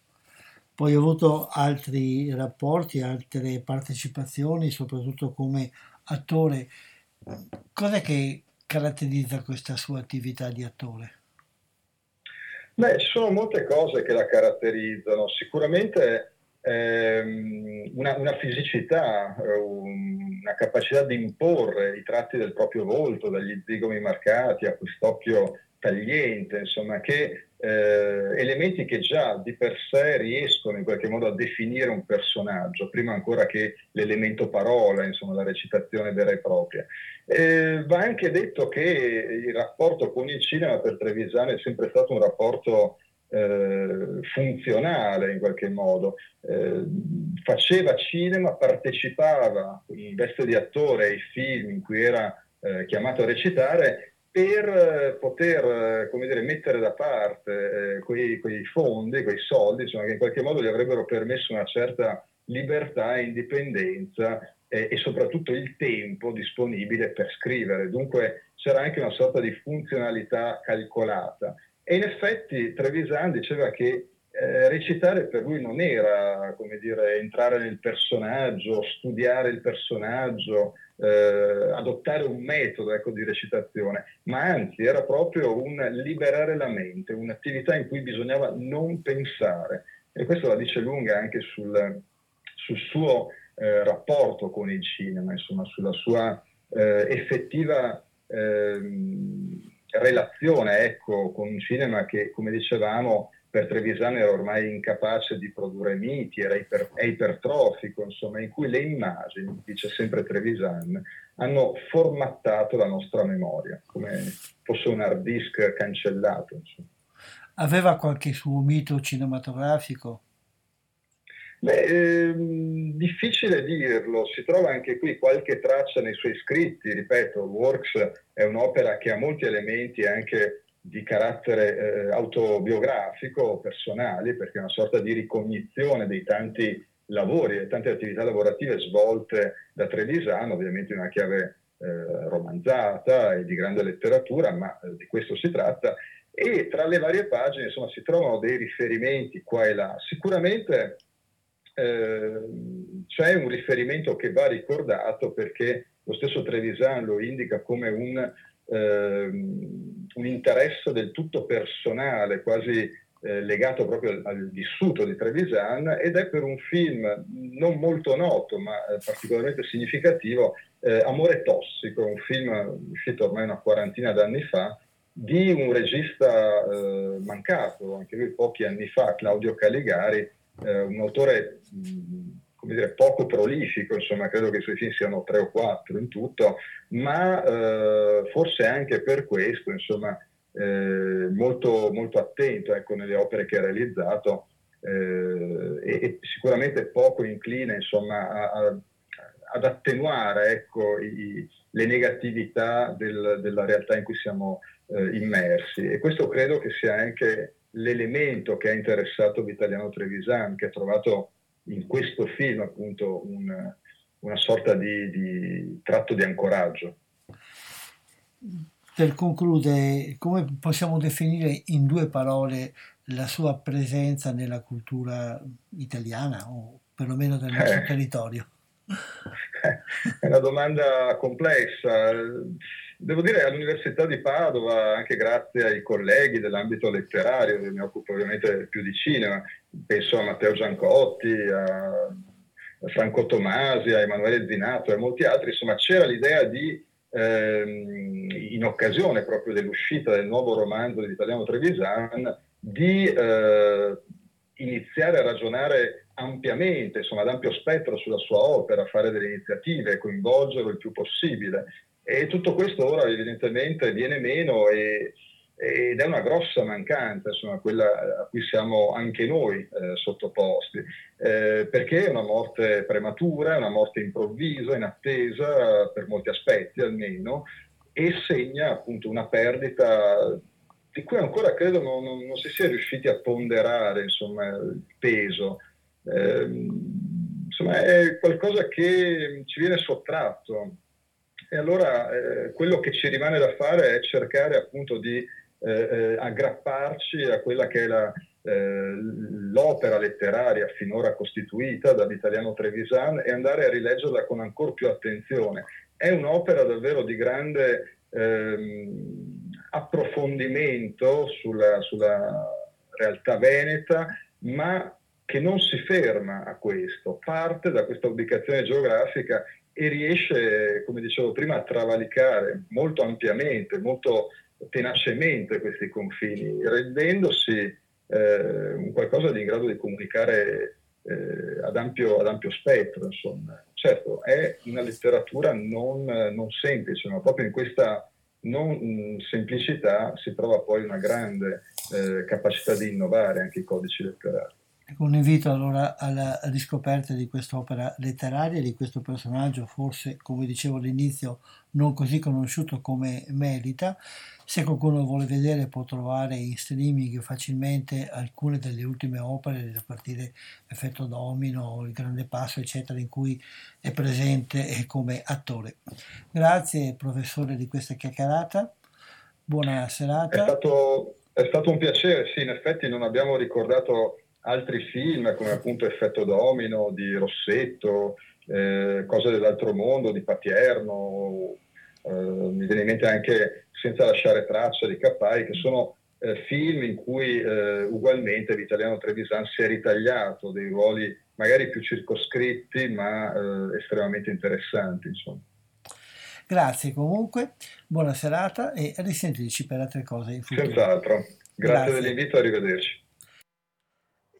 Poi ho avuto altri rapporti, altre partecipazioni, soprattutto come attore, cos'è che caratterizza questa sua attività di attore? Beh, ci sono molte cose che la caratterizzano. Sicuramente ehm, una, una, fisicità, una capacità di imporre i tratti del proprio volto, dagli zigomi marcati a quest'occhio tagliente, insomma, che eh, elementi che già di per sé riescono in qualche modo a definire un personaggio, prima ancora che l'elemento parola, insomma la recitazione vera e propria. Eh, va anche detto che il rapporto con il cinema per Trevisani è sempre stato un rapporto eh, funzionale in qualche modo. Eh, faceva cinema, partecipava in veste di attore ai film in cui era eh, chiamato a recitare per eh, poter eh, dire, mettere da parte eh, quei, quei, fondi, quei soldi, insomma, che in qualche modo gli avrebbero permesso una certa libertà e indipendenza e soprattutto il tempo disponibile per scrivere. Dunque c'era anche una sorta di funzionalità calcolata. E in effetti Trevisan diceva che eh, recitare per lui non era, come dire, entrare nel personaggio, studiare il personaggio, eh, adottare un metodo ecco, di recitazione, ma anzi era proprio un liberare la mente, un'attività in cui bisognava non pensare. E questo la dice lunga anche sul, sul suo eh, rapporto con il cinema, insomma, sulla sua eh, effettiva ehm, relazione ecco, con un cinema che, come dicevamo, per Trevisan era ormai incapace di produrre miti, era iper, è ipertrofico, insomma, in cui le immagini, dice sempre Trevisan, hanno formattato la nostra memoria, come fosse un hard disk cancellato. Insomma. Aveva qualche suo mito cinematografico? Beh, ehm, difficile dirlo, si trova anche qui qualche traccia nei suoi scritti, ripeto, Works è un'opera che ha molti elementi anche di carattere eh, autobiografico, personali, perché è una sorta di ricognizione dei tanti lavori e tante attività lavorative svolte da Trevisano, ovviamente in una chiave eh, romanzata e di grande letteratura, ma eh, di questo si tratta. E tra le varie pagine insomma, si trovano dei riferimenti qua e là. Sicuramente eh, c'è un riferimento che va ricordato perché lo stesso Trevisan lo indica come un ehm, un interesse del tutto personale, quasi eh, legato proprio al, al, vissuto di Trevisan ed è per un film non molto noto ma eh, particolarmente significativo, eh, Amore tossico, un film uscito ormai una quarantina d'anni fa di un regista eh, mancato, anche lui pochi anni fa, Claudio Caligari, eh, un autore come dire, poco prolifico, insomma, credo che i suoi film siano tre o quattro in tutto, ma eh, forse anche per questo, insomma, eh, molto, molto attento ecco, nelle opere che ha realizzato eh, e, e, sicuramente poco incline, insomma, a, a, ad attenuare ecco, i, le negatività del, della realtà in cui siamo eh, immersi. E questo credo che sia anche l'elemento che ha interessato Vitaliano Trevisan, che ha trovato in questo film appunto un, una sorta di, di tratto di ancoraggio. Per concludere, come possiamo definire in due parole la sua presenza nella cultura italiana o perlomeno del nostro eh. territorio? [laughs] È una domanda complessa. Devo dire all'Università di Padova, anche grazie ai colleghi dell'ambito letterario, mi occupo ovviamente più di cinema, penso a Matteo Giancotti, a Franco Tomasi, a Emanuele Zinato e a molti altri, insomma c'era l'idea di, ehm, in occasione proprio dell'uscita del nuovo romanzo dell'italiano Trevisan, di eh, iniziare a ragionare ampiamente, insomma ad ampio spettro sulla sua opera, fare delle iniziative, coinvolgerlo il più possibile. E tutto questo ora evidentemente viene meno e, ed è una grossa mancanza, insomma, quella a cui siamo anche noi eh, sottoposti, eh, perché è una morte prematura, è una morte improvvisa, inattesa per molti aspetti almeno, e segna appunto una perdita di cui ancora credo non, non, non si sia riusciti a ponderare insomma, il peso. Eh, insomma, è qualcosa che ci viene sottratto e allora eh, quello che ci rimane da fare è cercare appunto di eh, eh aggrapparci a quella che è la, eh, l'opera letteraria finora costituita dall'italiano Trevisan e andare a rileggerla con ancora più attenzione. È un'opera davvero di grande ehm, approfondimento sulla, sulla realtà veneta, ma che non si ferma a questo, parte da questa ubicazione geografica e riesce, come dicevo prima, a travalicare molto ampiamente, molto tenacemente questi confini, rendendosi eh, un qualcosa di in grado di comunicare eh, ad, ampio, ad, ampio, spettro. Insomma. Certo, è una letteratura non, non semplice, ma proprio in questa non mm, semplicità si trova poi una grande eh, capacità di innovare anche i codici letterari. Ecco, un invito allora alla riscoperta di quest'opera letteraria, di questo personaggio, forse come dicevo all'inizio, non così conosciuto come merita. Se qualcuno vuole vedere può trovare in streaming facilmente alcune delle ultime opere, a partire Effetto Domino, Il Grande Passo, eccetera, in cui è presente come attore. Grazie professore di questa chiacchierata, buona serata. È stato, è stato un piacere, sì, in effetti non abbiamo ricordato altri film come appunto Effetto Domino di Rossetto, eh, Cose dell'altro mondo di Patierno, eh, mi viene in mente anche Senza lasciare traccia di Capai, che sono eh, film in cui eh, ugualmente l'italiano Trevisan si è ritagliato dei ruoli magari più circoscritti ma eh, estremamente interessanti. Insomma. Grazie comunque, buona serata e risentirci per altre cose in futuro. Senz'altro, grazie, grazie. dell'invito, arrivederci.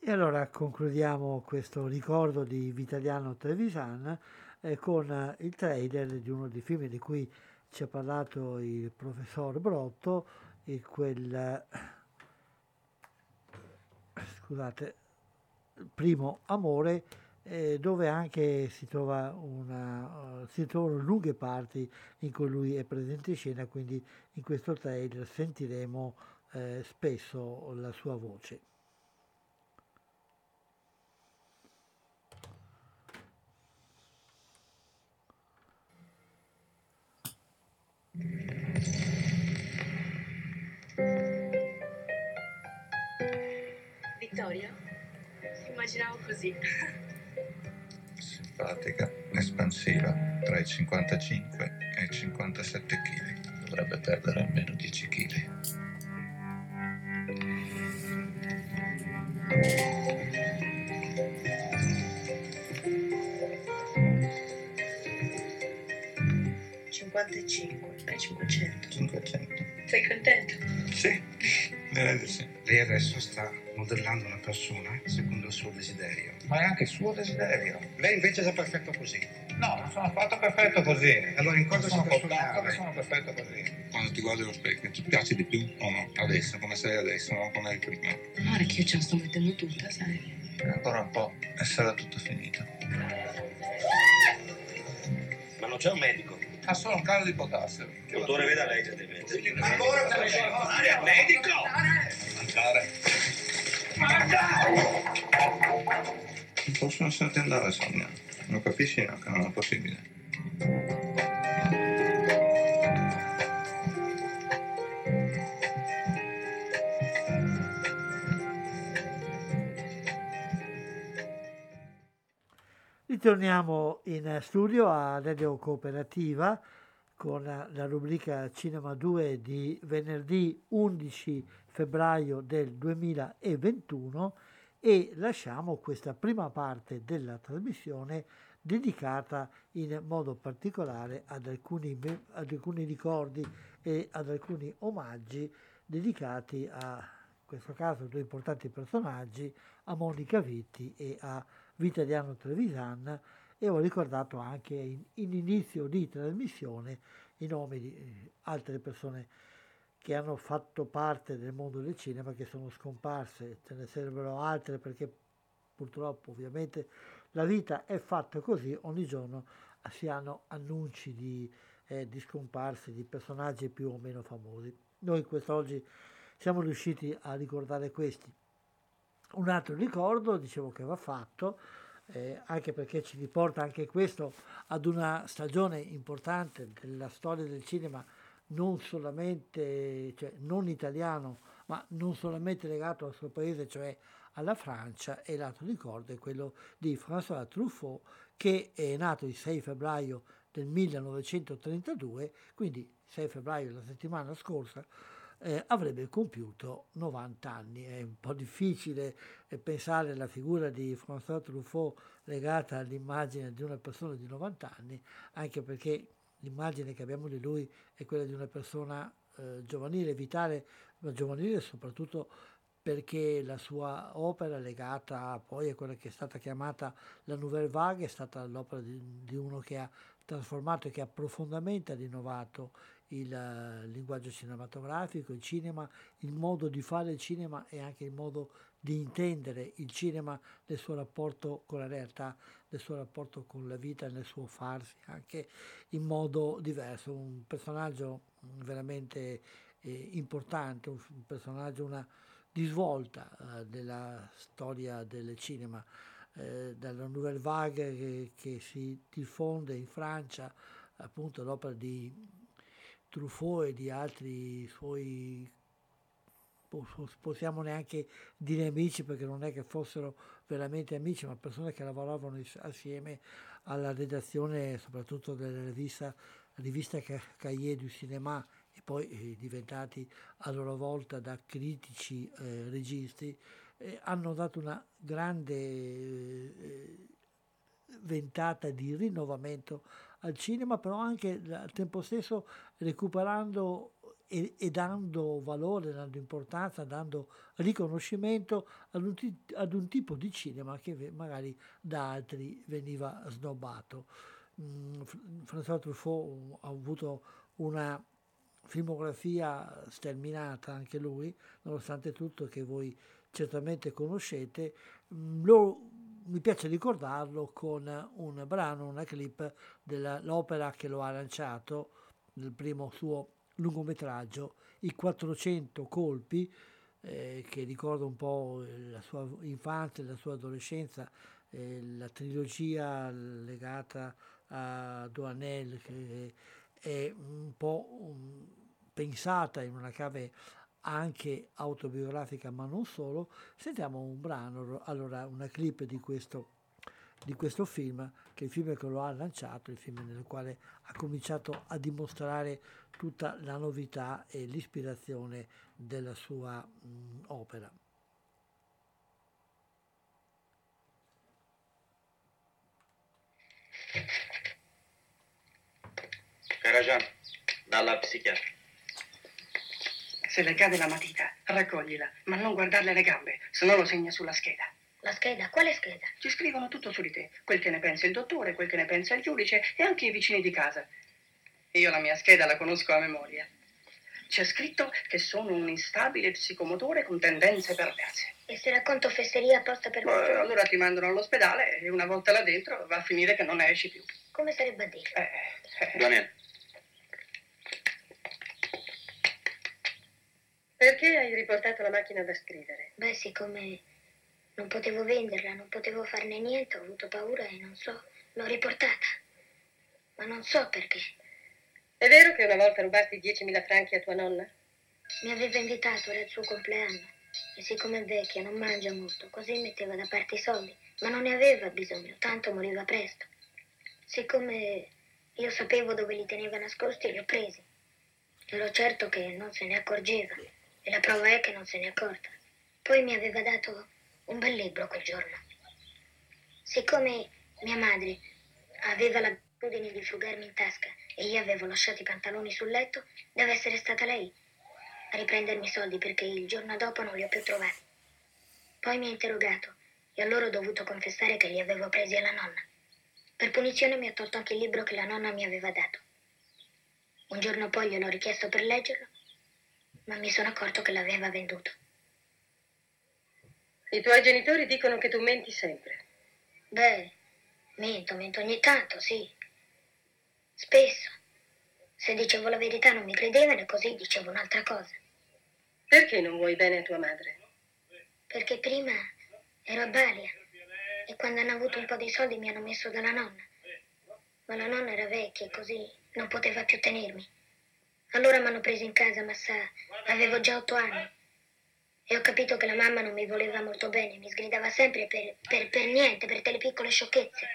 E allora concludiamo questo ricordo di Vitaliano Trevisan eh, con il trailer di uno dei film di cui ci ha parlato il professor Brotto, e quel scusate, primo amore eh, dove anche si, trova una, uh, si trovano lunghe parti in cui lui è presente in scena, quindi in questo trailer sentiremo eh, spesso la sua voce. Vittorio? Immaginavo così. Simpatica, espansiva, tra i 55 e i 57 kg. Dovrebbe perdere almeno 10 kg. e 500. 500. Sei contento? Sì, direi di sì. Lei adesso sta modellando una persona secondo il suo desiderio. Ma è anche il suo desiderio. Lei invece è perfetto così. No, non sono affatto perfetto così. Allora in cosa sono si portato che sono perfetto così. Quando ti guardi allo specchio ti piaci di più o no? Adesso, come sei adesso, non come eri prima. Guarda che io ce la sto mettendo tutta, sai. Ancora un po' e sarà tutto finito. Ma non c'è un medico. Ha solo un calo di potassio. Dottore, veda lei gentilmente. Ancora un Andare al medico! Mancare. Non possono sentir andare, Sonia. Non capisci no, che non è possibile. Ritorniamo in studio a Radio Cooperativa con la rubrica Cinema 2 di venerdì 11 febbraio del 2021 e lasciamo questa prima parte della trasmissione dedicata in modo particolare ad alcuni, ad alcuni ricordi e ad alcuni omaggi dedicati a, in questo caso, due importanti personaggi, a Monica Vitti e a Vitaliano Trevisan e ho ricordato anche in, in inizio di trasmissione i nomi di eh, altre persone che hanno fatto parte del mondo del cinema che sono scomparse, ce ne sarebbero altre perché purtroppo ovviamente la vita è fatta così, ogni giorno si hanno annunci di, eh, di scomparse di personaggi più o meno famosi. Noi quest'oggi siamo riusciti a ricordare questi. Un altro ricordo, dicevo che va fatto, eh, anche perché ci riporta anche questo ad una stagione importante della storia del cinema, non solamente, cioè non italiano, ma non solamente legato al suo paese, cioè alla Francia, e l'altro ricordo è quello di François Truffaut, che è nato il 6 febbraio del 1932, quindi 6 febbraio la settimana scorsa, eh, avrebbe compiuto 90 anni. È un po' difficile eh, pensare alla figura di François Truffaut legata all'immagine di una persona di 90 anni, anche perché l'immagine che abbiamo di lui è quella di una persona eh, giovanile, vitale, ma giovanile soprattutto perché la sua opera legata poi a quella che è stata chiamata la Nouvelle Vague è stata l'opera di, di uno che ha trasformato e che ha profondamente rinnovato il uh, linguaggio cinematografico, il cinema, il modo di fare il cinema e anche il modo di intendere il cinema nel suo rapporto con la realtà, nel suo rapporto con la vita, nel suo farsi anche in modo diverso. Un personaggio veramente eh, importante, un, personaggio, una di svolta eh, della storia del cinema. Eh, dalla Nouvelle Vague che, che si diffonde in Francia, appunto l'opera di Truffaut e di altri suoi possiamo neanche dire amici perché non è che fossero veramente amici, ma persone che lavoravano assieme alla redazione soprattutto della rivista, rivista Cahiers du Cinéma e poi eh, diventati a loro volta da critici eh, registi, eh, hanno dato una grande eh, ventata di rinnovamento al cinema, però anche al tempo stesso recuperando e, e, dando valore, dando importanza, dando riconoscimento ad un, ad un, tipo di cinema che magari da altri veniva snobbato. Mm, François Truffaut ha avuto una filmografia sterminata anche lui, nonostante tutto che voi certamente conoscete. Mm, lo, mi piace ricordarlo con un brano, una clip dell'opera che lo ha lanciato, nel primo suo lungometraggio, I 400 colpi, eh, che ricorda un po' la sua infanzia, la sua adolescenza, eh, la trilogia legata a Doanel, che è un po' pensata in una chiave anche autobiografica, ma non solo. Sentiamo un brano, allora una clip di questo di questo film, che è il film che lo ha lanciato, il film nel quale ha cominciato a dimostrare tutta la novità e l'ispirazione della sua mh, opera. Karajan, dalla psichiatra. Se le cade la matita, raccoglila, ma non guardarle le gambe, se no lo segna sulla scheda. La scheda? Quale scheda? Ci scrivono tutto su di te, quel che ne pensa il dottore, quel che ne pensa il giudice e anche i vicini di casa. Io la mia scheda la conosco a memoria. C'è scritto che sono un instabile psicomotore con tendenze perverse. E se racconto fesserie apposta per me? Allora ti mandano all'ospedale e una volta là dentro va a finire che non ne esci più. Come sarebbe a dire? Eh, eh. Daniel. Perché hai riportato la macchina da scrivere? Beh, siccome non potevo venderla, non potevo farne niente, ho avuto paura e non so, l'ho riportata. Ma non so perché. È vero che una volta rubasti 10.000 franchi a tua nonna? Mi aveva invitato, era il suo compleanno. E siccome è vecchia, non mangia molto, così metteva da parte i soldi. Ma non ne aveva bisogno, tanto moriva presto. Siccome io sapevo dove li teneva nascosti, li ho presi. Ero certo che non se ne accorgeva. E la prova è che non se ne è accorta. Poi mi aveva dato un bel libro quel giorno. Siccome mia madre aveva l'abitudine di frugarmi in tasca e io avevo lasciato i pantaloni sul letto, deve essere stata lei a riprendermi i soldi perché il giorno dopo non li ho più trovati. Poi mi ha interrogato e allora ho dovuto confessare che li avevo presi alla nonna. Per punizione mi ha tolto anche il libro che la nonna mi aveva dato. Un giorno poi gliel'ho richiesto per leggerlo, ma mi sono accorto che l'aveva venduto. I tuoi genitori dicono che tu menti sempre. Beh, mento, mento ogni tanto, sì. Spesso. Se dicevo la verità non mi credevano e così dicevo un'altra cosa. Perché non vuoi bene a tua madre? Perché prima ero a Balia e quando hanno avuto un po' di soldi mi hanno messo dalla nonna. Ma la nonna era vecchia e così non poteva più tenermi. Allora mi hanno preso in casa, ma sa, avevo già otto anni. E ho capito che la mamma non mi voleva molto bene, mi sgridava sempre per, per, per niente, per delle piccole sciocchezze.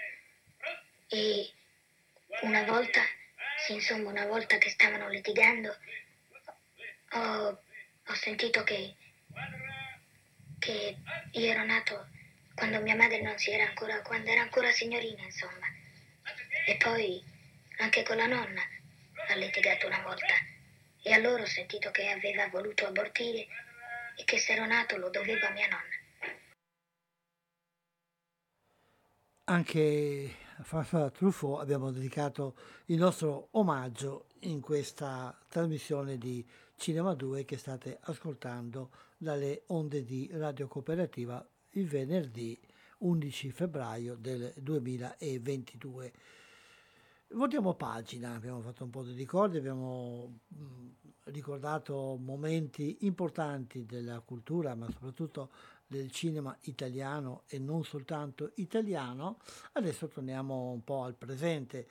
E una volta, sì, insomma, una volta che stavano litigando, ho, ho sentito che, che io ero nato quando mia madre non si era ancora, quando era ancora signorina, insomma. E poi anche con la nonna ha litigato una volta. E allora ho sentito che aveva voluto abortire e che se ero nato lo dovevo a mia nonna. Anche a François Truffaut abbiamo dedicato il nostro omaggio in questa trasmissione di Cinema 2 che state ascoltando dalle onde di Radio Cooperativa il venerdì 11 febbraio del 2022. Voltiamo pagina, abbiamo fatto un po' di ricordi, abbiamo ricordato momenti importanti della cultura, ma soprattutto del cinema italiano e non soltanto italiano. Adesso torniamo un po' al presente.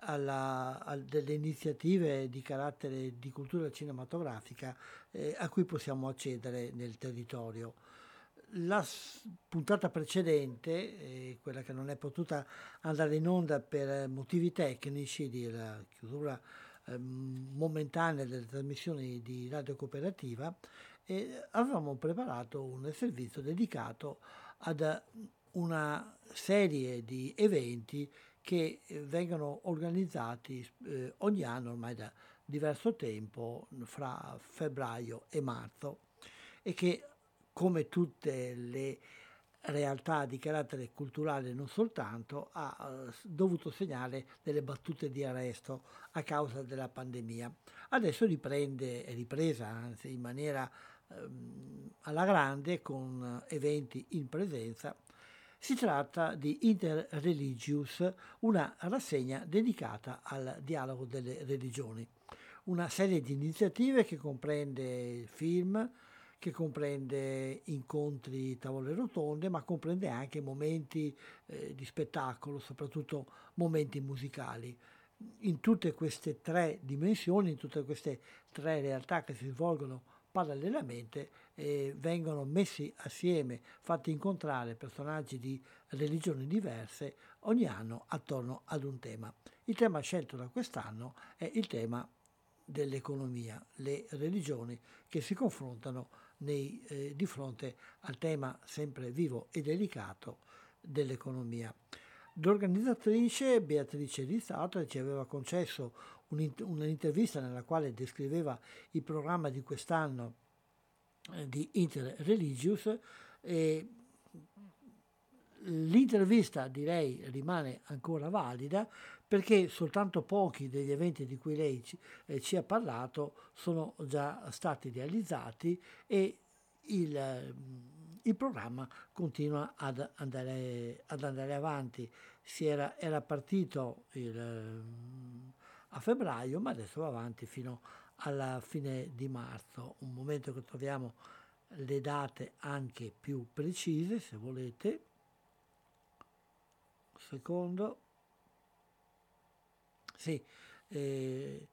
alla, a delle iniziative di carattere di cultura cinematografica eh, a cui possiamo accedere nel territorio. La puntata precedente, eh, quella che non è potuta andare in onda per motivi tecnici di chiusura eh, momentanea delle trasmissioni di radio cooperativa, eh, avevamo preparato un servizio dedicato ad una serie di eventi che eh, vengono organizzati eh, ogni anno ormai da diverso tempo, fra febbraio e marzo, e che come tutte le realtà di carattere culturale non soltanto, ha eh, dovuto segnare delle battute di arresto a causa della pandemia. Adesso riprende, è ripresa anzi in maniera ehm, alla grande con eventi in presenza si tratta di Interreligious, una rassegna dedicata al dialogo delle religioni, una serie di iniziative che comprende film, che comprende incontri, tavole rotonde, ma comprende anche momenti eh, di spettacolo, soprattutto momenti musicali. In tutte queste tre dimensioni, in tutte queste tre realtà che si svolgono parallelamente eh, vengono messi assieme, fatti incontrare personaggi di religioni diverse ogni anno attorno ad un tema. Il tema scelto da quest'anno è il tema dell'economia, le religioni che si confrontano nei, eh, di fronte al tema sempre vivo e delicato dell'economia. L'organizzatrice Beatrice Rizzato ci aveva concesso un'intervista nella quale descriveva il programma di quest'anno eh, di Interreligious e l'intervista direi rimane ancora valida perché soltanto pochi degli eventi di cui lei ci, eh, ci ha parlato sono già stati realizzati e il, il programma continua ad andare, ad andare avanti. Era, era, partito il, a febbraio, ma adesso va avanti fino alla fine di marzo, un momento che troviamo le date anche più precise, se volete. Secondo. Sì, eh,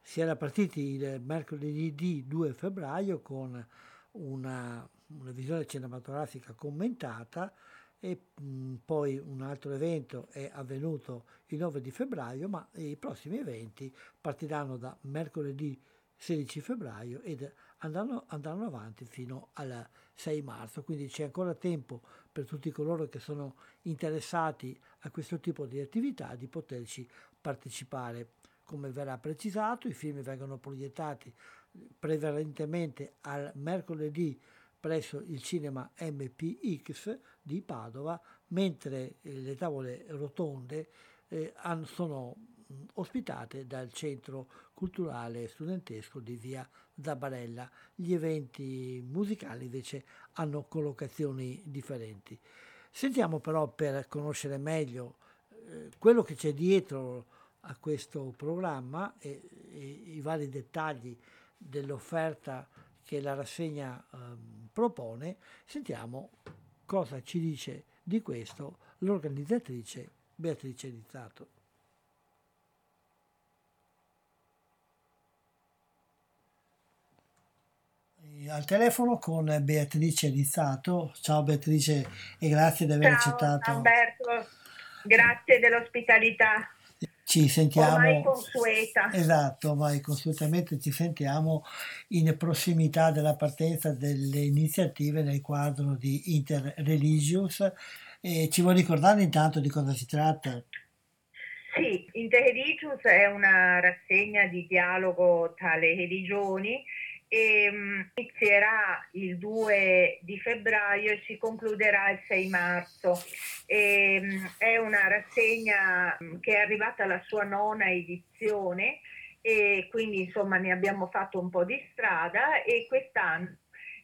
si era partiti il mercoledì 2 febbraio con una, una visione cinematografica commentata e mh, poi un altro evento è avvenuto il 9 di febbraio, ma i prossimi eventi partiranno da mercoledì 16 febbraio ed andranno, andranno avanti fino al 6 marzo, quindi c'è ancora tempo per tutti coloro che sono interessati a questo tipo di attività di poterci partecipare. Come verrà precisato, i film vengono proiettati prevalentemente al mercoledì presso il cinema MPX di Padova, mentre eh, le tavole rotonde eh, sono ospitate dal Centro Culturale Studentesco di via Zabarella. Gli eventi musicali invece hanno collocazioni differenti. Sentiamo però per conoscere meglio eh, quello che c'è dietro a questo programma e, i vari dettagli dell'offerta che la rassegna eh, propone, sentiamo cosa ci dice di questo l'organizzatrice Beatrice Rizzato. Al telefono con Beatrice Rizzato. Ciao Beatrice e grazie di aver Ciao, accettato. Alberto, grazie dell'ospitalità. Ci sentiamo. Ormai consueta. Esatto, vai, consuetamente ci sentiamo in prossimità della partenza delle iniziative nel quadro di Interreligious. E ci vuoi ricordare intanto di cosa si tratta? Sì, Interreligious è una rassegna di dialogo tra le religioni e um, inizierà il 2 di febbraio e si concluderà il 6 marzo. E, um, è una rassegna um, che è arrivata alla sua nona edizione e quindi insomma ne abbiamo fatto un po' di strada e quest'anno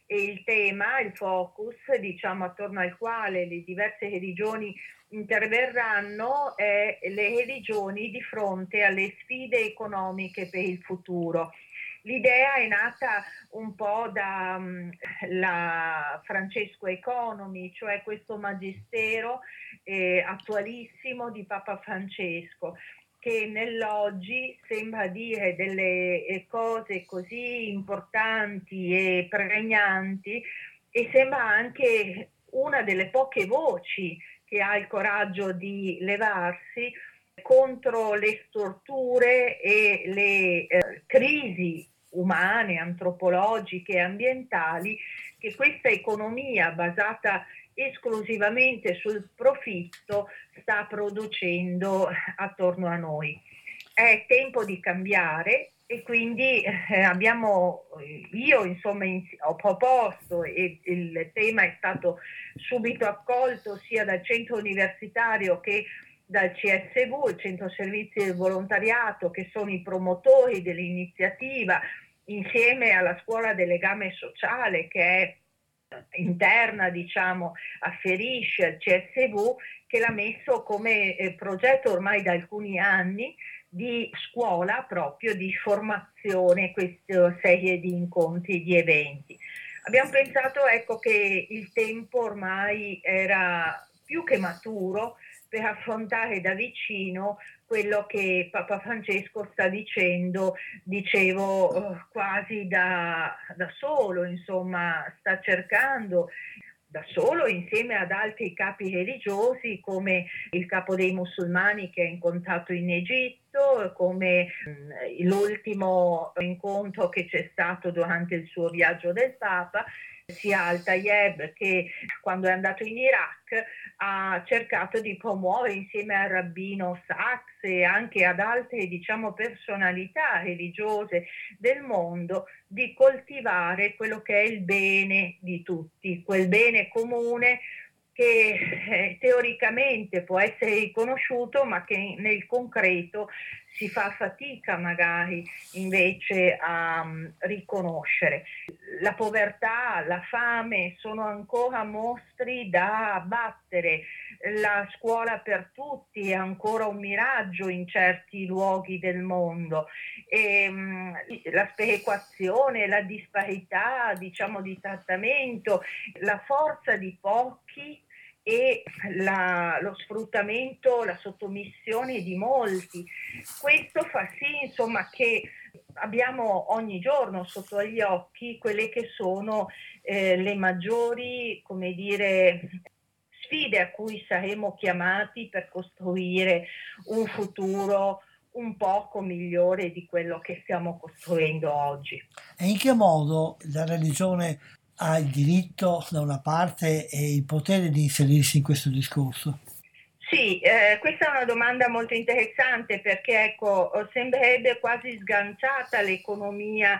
il tema, il focus, diciamo attorno al quale le diverse religioni interverranno è le religioni di fronte alle sfide economiche per il futuro. L'idea è nata un po' da um, la Francesco Economy, cioè questo magistero eh, attualissimo di Papa Francesco che nell'oggi sembra dire delle eh, cose così importanti e pregnanti e sembra anche una delle poche voci che ha il coraggio di levarsi contro le storture e le eh, crisi umane, antropologiche e ambientali che questa economia basata esclusivamente sul profitto sta producendo attorno a noi. È tempo di cambiare e quindi eh, abbiamo, io insomma in, ho proposto e il tema è stato subito accolto sia dal centro universitario che dal CSV, il Centro Servizi del Volontariato, che sono i promotori dell'iniziativa, insieme alla Scuola del Legame Sociale, che è interna, diciamo, afferisce al CSV, che l'ha messo come eh, progetto ormai da alcuni anni di scuola proprio di formazione, questa serie di incontri, di eventi. Abbiamo pensato ecco, che il tempo ormai era più che maturo per affrontare da vicino quello che Papa Francesco sta dicendo, dicevo eh, quasi da, da solo, insomma, sta cercando da solo insieme ad altri capi religiosi come il capo dei musulmani che ha incontrato in Egitto, come mm, l'ultimo incontro che c'è stato durante il suo viaggio del Papa sia Al-Tayeb che quando è andato in Iraq ha cercato di promuovere insieme al rabbino Sachs e anche ad altre diciamo, personalità religiose del mondo di coltivare quello che è il bene di tutti, quel bene comune che eh, teoricamente può essere riconosciuto ma che nel concreto si fa fatica magari invece a um, riconoscere. La povertà, la fame sono ancora mostri da abbattere, la scuola per tutti è ancora un miraggio in certi luoghi del mondo e um, la sperequazione, la disparità diciamo di trattamento, la forza di pochi e la, lo sfruttamento, la sottomissione di molti. Questo fa sì insomma, che abbiamo ogni giorno sotto gli occhi quelle che sono eh, le maggiori, come dire, sfide a cui saremo chiamati per costruire un futuro un poco migliore di quello che stiamo costruendo oggi. E in che modo la religione ha il diritto da una parte e il potere di inserirsi in questo discorso? Sì, eh, questa è una domanda molto interessante perché ecco, sembrerebbe quasi sganciata l'economia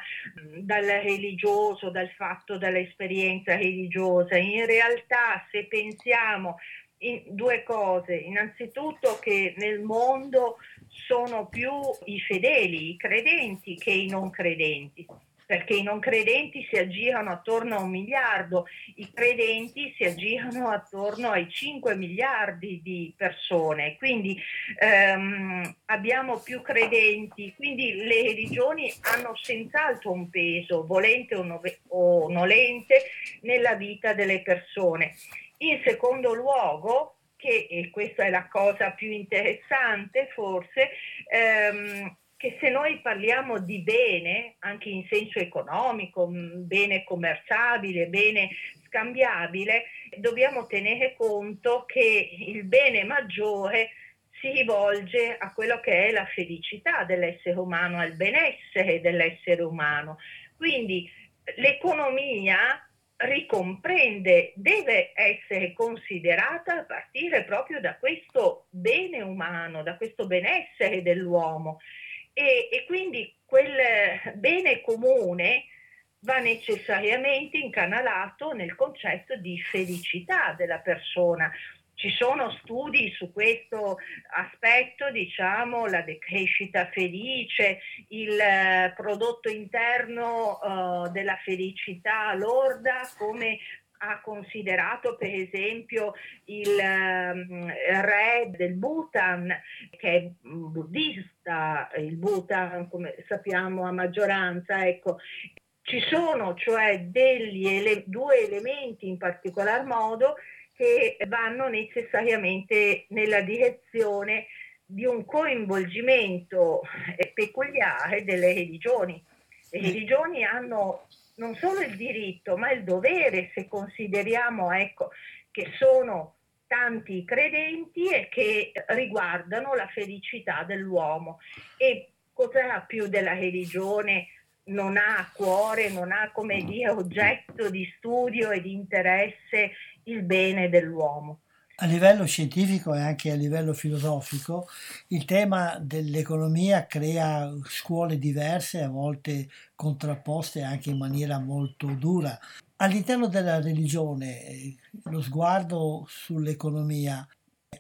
dal religioso, dal fatto dall'esperienza religiosa. In realtà se pensiamo in due cose, innanzitutto che nel mondo sono più i fedeli, i credenti che i non credenti perché i non credenti si aggirano attorno a un miliardo, i credenti si aggirano attorno ai 5 miliardi di persone, quindi ehm, abbiamo più credenti, quindi le religioni hanno senz'altro un peso, volente o, nove- o nolente, nella vita delle persone. In secondo luogo, che, e questa è la cosa più interessante forse, ehm, che se noi parliamo di bene, anche in senso economico, bene commerciabile, bene scambiabile, dobbiamo tenere conto che il bene maggiore si rivolge a quello che è la felicità dell'essere umano, al benessere dell'essere umano. Quindi l'economia ricomprende, deve essere considerata a partire proprio da questo bene umano, da questo benessere dell'uomo e, e quindi quel bene comune va necessariamente incanalato nel concetto di felicità della persona. Ci sono studi su questo aspetto, diciamo, la decrescita felice, il eh, prodotto interno uh, della felicità lorda come ha considerato per esempio il um, re del Bhutan, che è buddista, il Bhutan come sappiamo a maggioranza, ecco, ci sono cioè degli ele- due elementi in particolar modo che vanno necessariamente nella direzione di un coinvolgimento eh, peculiare delle religioni. Le religioni hanno non solo il diritto, ma il dovere, se consideriamo ecco, che sono tanti credenti e che riguardano la felicità dell'uomo. E cos'è più della religione? Non ha a cuore, non ha come dire oggetto di studio e di interesse il bene dell'uomo. A livello scientifico e anche a livello filosofico, il tema dell'economia crea scuole diverse, a volte contrapposte anche in maniera molto dura. All'interno della religione, eh, lo sguardo sull'economia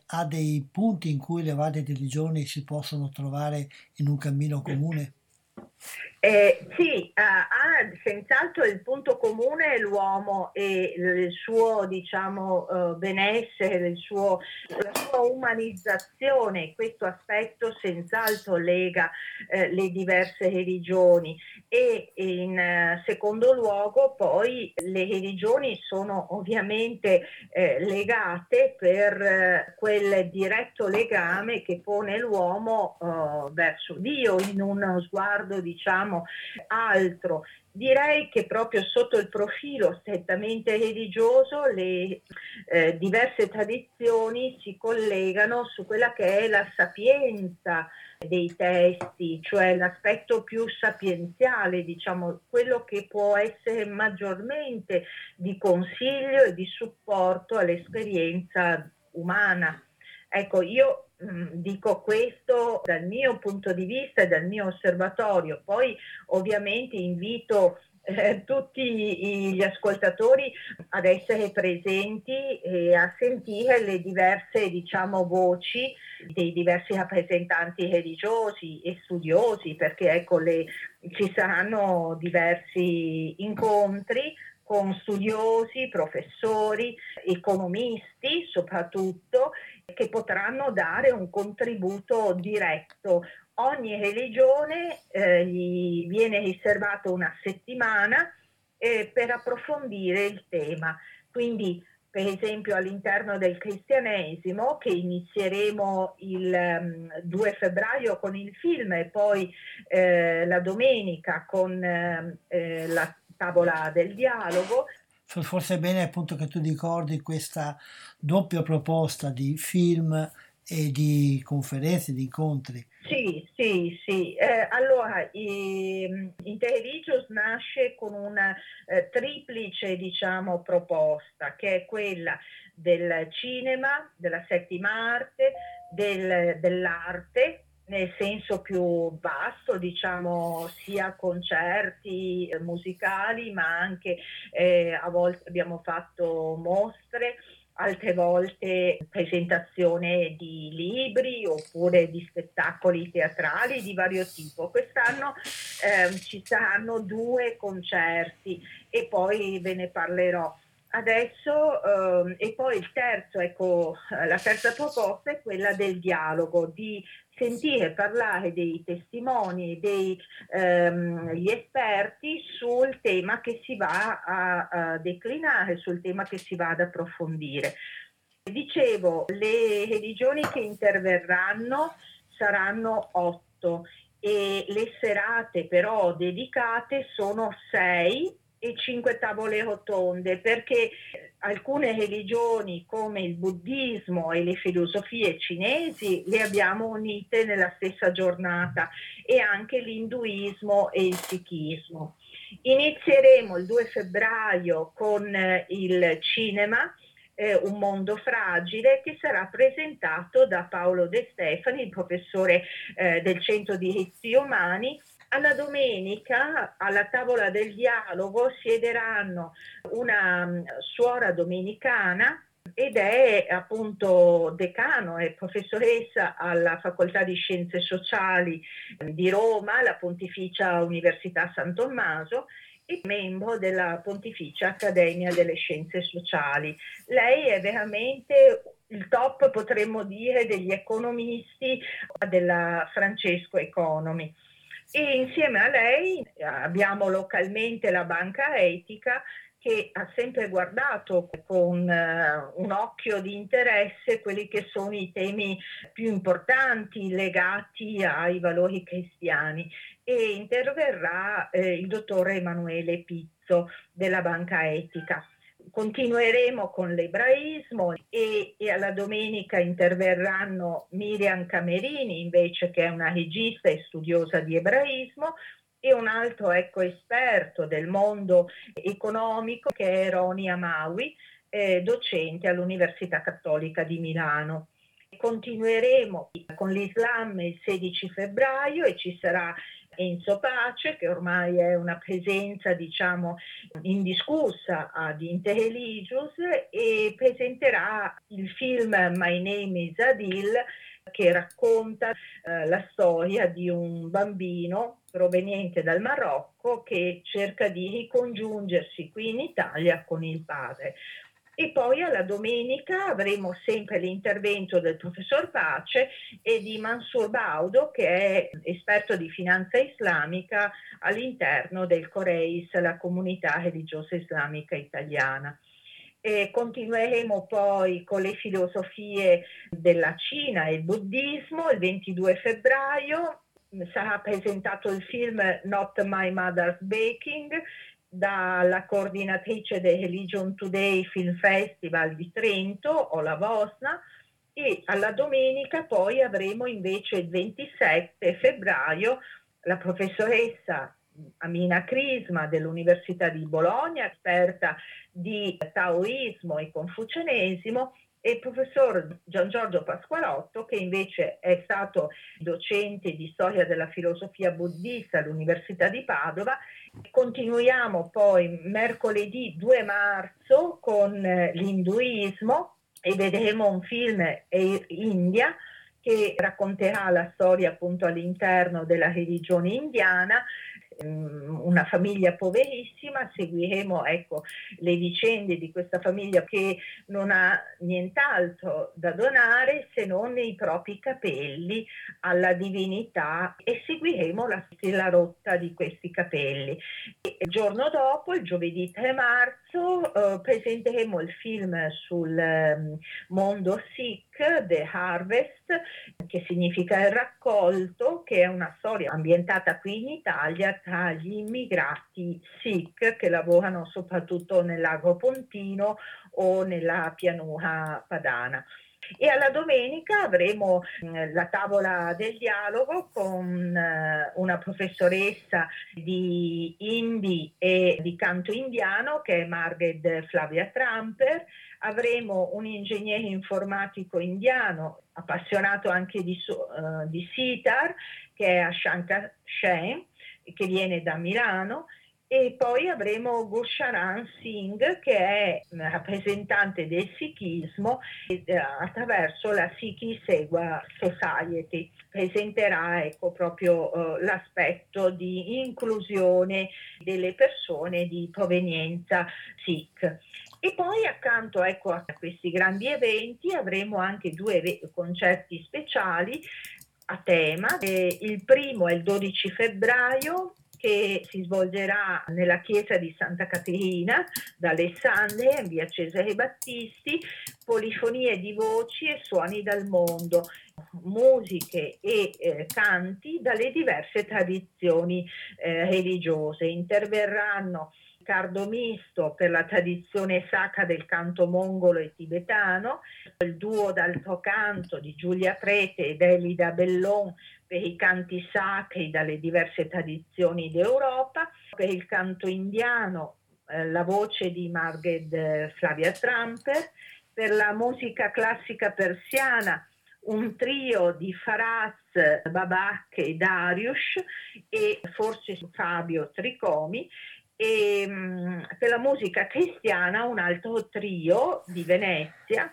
ha dei punti in cui le varie religioni si possono trovare in un cammino comune? Eh, sì, ha, ha senz'altro il punto comune l'uomo e il suo diciamo, uh, benessere, il suo, la sua umanizzazione, questo aspetto senz'altro lega eh, le diverse religioni. E in uh, secondo luogo poi le religioni sono ovviamente eh, legate per eh, quel diretto legame che pone l'uomo verso Dio in uno sguardo diciamo altro. Direi che proprio sotto il profilo strettamente religioso le eh, diverse tradizioni si collegano su quella che è la sapienza dei testi, cioè l'aspetto più sapienziale, diciamo, quello che può essere maggiormente di consiglio e di supporto all'esperienza umana. Ecco, io dico questo dal mio punto di vista e dal mio osservatorio. Poi ovviamente invito eh, tutti gli ascoltatori ad essere presenti e a sentire le diverse diciamo, voci dei diversi rappresentanti religiosi e studiosi, perché ecco, le, ci saranno diversi incontri con studiosi, professori, economisti soprattutto, che potranno dare un contributo diretto. Ogni religione eh, gli viene riservata una settimana eh, per approfondire il tema. Quindi, per esempio, all'interno del cristianesimo, che inizieremo il um, ehm, 2 febbraio con il film e poi eh, la domenica con eh, la tavola del dialogo, forse è bene appunto che tu ricordi questa doppia proposta di film e di conferenze, di incontri. Sì, sì, sì. Eh, allora, eh, Interreligious nasce con una eh, triplice, diciamo, proposta, che è quella del cinema, della settima arte, del, dell'arte, nel senso più vasto, diciamo sia concerti eh, musicali, ma anche eh, a volte abbiamo fatto mostre, altre volte presentazione di libri oppure di spettacoli teatrali di vario tipo. Quest'anno eh, ci saranno due concerti e poi ve ne parlerò. Adesso, eh, e poi il terzo, ecco, la terza proposta è quella del dialogo, di sentire parlare dei testimoni, degli ehm, esperti sul tema che si va a, a declinare, sul tema che si va ad approfondire. Dicevo, le religioni che interverranno saranno otto e le serate però dedicate sono sei e cinque tavole rotonde perché alcune religioni come il buddismo e le filosofie cinesi le abbiamo unite nella stessa giornata e anche l'induismo e il sikhismo. Inizieremo il 2 febbraio con eh, il cinema eh, Un mondo fragile che sarà presentato da Paolo De Stefani, il professore eh, del Centro Diritti Umani alla domenica, alla tavola del dialogo, siederanno una mm, suora domenicana ed è appunto decano e professoressa alla Facoltà di Scienze Sociali di Roma, la Pontificia Università San Tommaso e membro della Pontificia Accademia delle Scienze Sociali. Lei è veramente il top, potremmo dire, degli economisti della Francesco Economy e insieme a lei abbiamo localmente la banca etica che ha sempre guardato con uh, un occhio di interesse quelli che sono i temi più importanti legati ai valori cristiani. E interverrà eh, il dottore Emanuele Pizzo della Banca Etica continueremo con l'ebraismo e, e, alla domenica interverranno Miriam Camerini invece che è una regista e studiosa di ebraismo e un altro ecco, esperto del mondo economico che è Roni Amawi, eh, docente all'Università Cattolica di Milano. Continueremo con l'Islam il 16 febbraio e ci sarà Enzo Pace, che ormai è una presenza, diciamo, indiscussa ad Interreligious e presenterà il film My Name is Adil che racconta eh, la storia di un bambino proveniente dal Marocco che cerca di ricongiungersi qui in Italia con il padre. E poi alla domenica avremo sempre l'intervento del professor Pace e di Mansur Baudo, che è esperto di finanza islamica all'interno del Coreis, la comunità religiosa islamica italiana. E continueremo poi con le filosofie della Cina e il buddismo il 22 febbraio. Sarà presentato il film Not My Mother's Baking dalla coordinatrice del Religion Today Film Festival di Trento o la Vosna e alla domenica poi avremo invece il 27 febbraio la professoressa Amina Crisma dell'Università di Bologna, esperta di taoismo e confucianesimo, e il professor Gian Giorgio Pasqualotto, che invece è stato docente di storia della filosofia buddista all'Università di Padova. Continuiamo poi mercoledì 2 marzo con eh, l'induismo e vedremo un film Air India che racconterà la storia appunto all'interno della religione indiana una famiglia poverissima, seguiremo ecco, le vicende di questa famiglia che non ha nient'altro da donare se non i propri capelli alla divinità e seguiremo la, la rotta di questi capelli. E il giorno dopo, il giovedì 3 marzo, eh, presenteremo il film sul eh, mondo Sikh The Harvest, che significa il raccolto, che è una storia ambientata qui in Italia tra gli immigrati Sikh che lavorano soprattutto nel lago Pontino o nella pianura padana. E alla domenica avremo mm, la tavola del dialogo con eh, una professoressa di Hindi e di canto indiano che è Margaret Flavia Tramper. Avremo un ingegnere informatico indiano appassionato anche di, uh, di sitar che è Ashanka Shen che viene da Milano e poi avremo Gusharan Singh che è rappresentante del sikhismo eh, attraverso la Sikhi Segua Society. Presenterà ecco, proprio eh, l'aspetto di inclusione delle persone di provenienza Sikh. E poi accanto ecco, a questi grandi eventi avremo anche due concerti speciali a tema. Eh, il primo è il 12 febbraio che si svolgerà nella chiesa di Santa Caterina d'Alessandria in via Cesare Battisti, polifonie di voci e suoni dal mondo, musiche e eh, canti dalle diverse tradizioni eh, religiose. Interverranno Riccardo Misto per la tradizione sacra del canto mongolo e tibetano, il duo d'altro canto di Giulia Prete ed Elida Bellon per i canti sacri dalle diverse tradizioni d'Europa, per il canto indiano eh, la voce di Margaret Flavia Tramper, per la musica classica persiana un trio di Faraz, Babak e Darius e forse Fabio Tricomi e mm, per la musica cristiana un altro trio di Venezia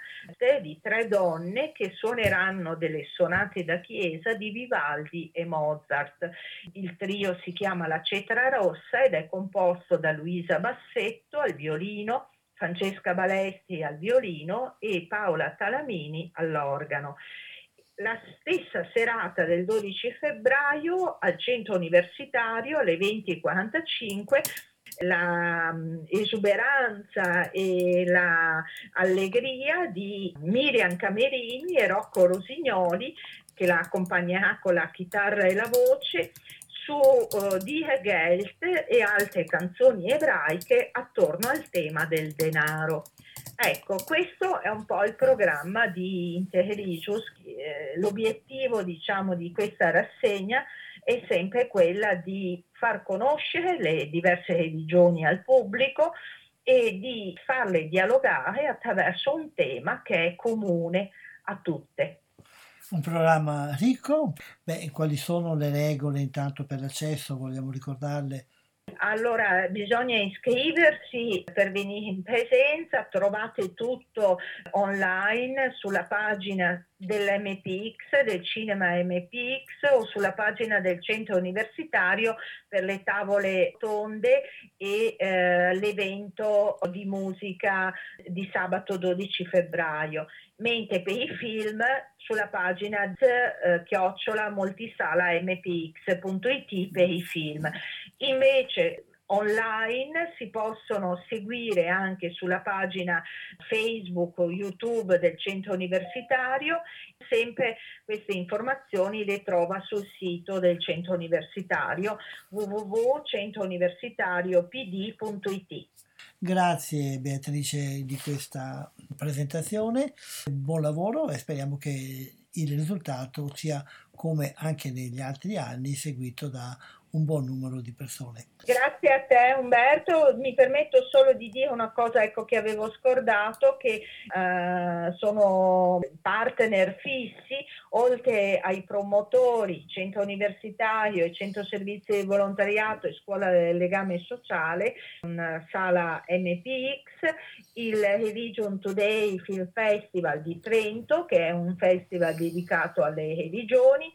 di tre donne che suoneranno delle sonate da chiesa di Vivaldi e Mozart. Il trio si chiama La Cetra Rossa ed è composto da Luisa Bassetto al violino, Francesca Balesti al violino e Paola Talamini all'organo la stessa serata del 12 febbraio al centro universitario alle 20.45 la mm, esuberanza e la allegria di Miriam Camerini e Rocco Rosignoli che la accompagnerà con la chitarra e la voce su uh, Die Geld e altre canzoni ebraiche attorno al tema del denaro. Ecco, questo è un po' il programma di Interreligious. Eh, l'obiettivo, diciamo, di questa rassegna è sempre quella di far conoscere le diverse religioni al pubblico e di farle dialogare attraverso un tema che è comune a tutte. Un programma ricco, Beh, quali sono le regole intanto per l'accesso, vogliamo ricordarle allora bisogna iscriversi per venire in presenza, trovate tutto online sulla pagina dell'MPX, del cinema MPX o sulla pagina del centro universitario per le tavole tonde e eh, l'evento di musica di sabato 12 febbraio. Mentre per i film sulla pagina eh, chiocciola multisala mpx.it per i film. Invece online si possono seguire anche sulla pagina Facebook o YouTube del centro universitario. Sempre queste informazioni le trova sul sito del centro universitario www.centrouniversitariopd.it. Grazie Beatrice di questa presentazione, buon lavoro e speriamo che il risultato sia come anche negli altri anni seguito da un buon numero di persone. Grazie a te Umberto, mi permetto solo di dire una cosa ecco, che avevo scordato, che eh, sono partner fissi, oltre ai promotori, centro universitario e centro servizi di volontariato e scuola del legame sociale, una sala MPX, il Religion Today Film Festival di Trento, che è un festival dedicato alle religioni,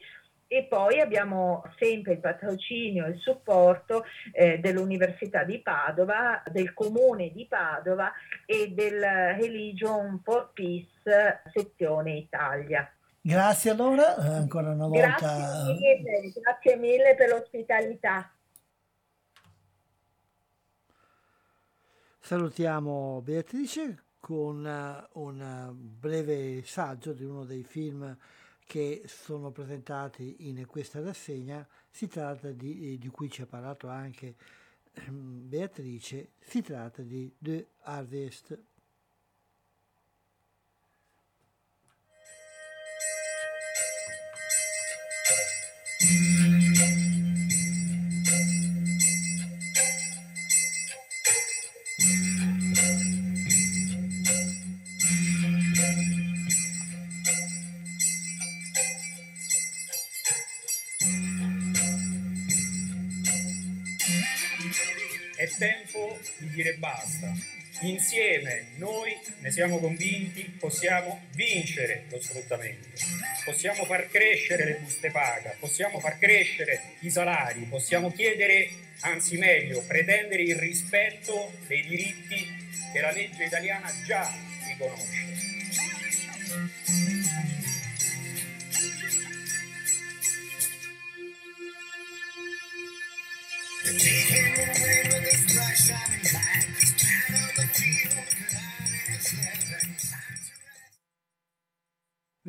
e poi abbiamo sempre il patrocinio e il supporto eh, dell'Università di Padova, del Comune di Padova e del Religion for Peace sezione Italia. Grazie allora, eh, ancora una volta. Grazie mille, grazie mille per l'ospitalità. Salutiamo Beatrice con eh, un breve saggio di uno dei film che sono presentati in questa rassegna, si tratta di, eh, di cui ci ha parlato anche ehm, Beatrice, si tratta di The Harvest. dire basta. Insieme noi ne siamo convinti, possiamo vincere lo sfruttamento, possiamo far crescere le buste paga, possiamo far crescere i salari, possiamo chiedere, anzi meglio, pretendere il rispetto dei diritti che la legge italiana già riconosce.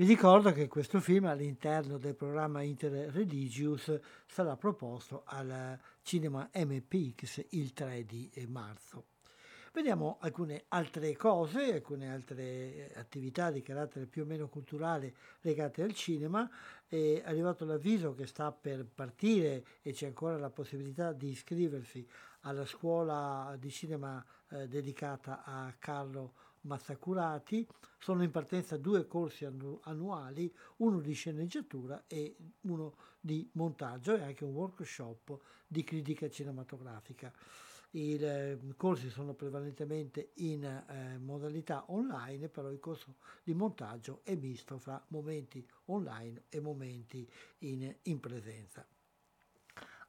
Vi ricordo che questo film all'interno del programma Interreligious sarà proposto al cinema MPX il 3 di marzo. Vediamo alcune altre cose, alcune altre attività di carattere più o meno culturale legate al cinema. È arrivato l'avviso che sta per partire e c'è ancora la possibilità di iscriversi alla scuola di cinema eh, dedicata a Carlo Mazzacurati. Sono in partenza due corsi annuali, uno di sceneggiatura e uno di montaggio e anche un workshop di critica cinematografica. I eh, corsi sono prevalentemente in eh, modalità online, però il corso di montaggio è misto fra momenti online e momenti in, in presenza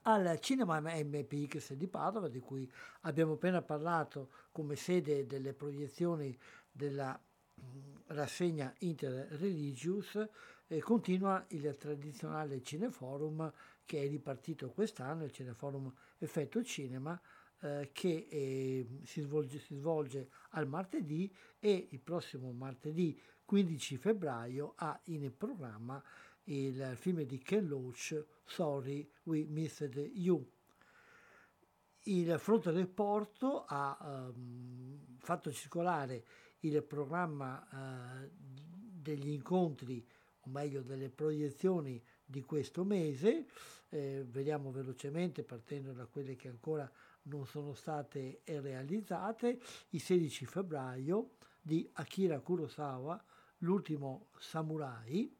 al Cinema MPX di Padova, di cui abbiamo appena parlato come sede delle proiezioni della rassegna Interreligious, eh, continua il tradizionale Cineforum che è ripartito quest'anno, il Cineforum Effetto Cinema, eh, che eh, si, svolge, si svolge al martedì e il prossimo martedì 15 febbraio ha in programma il film di Ken Loach, Sorry We Missed You. Il Fronte del Porto ha um, fatto circolare il programma uh, degli incontri, o meglio delle proiezioni di questo mese. Eh, vediamo velocemente, partendo da quelle che ancora non sono state realizzate, il 16 febbraio di Akira Kurosawa, L'ultimo samurai,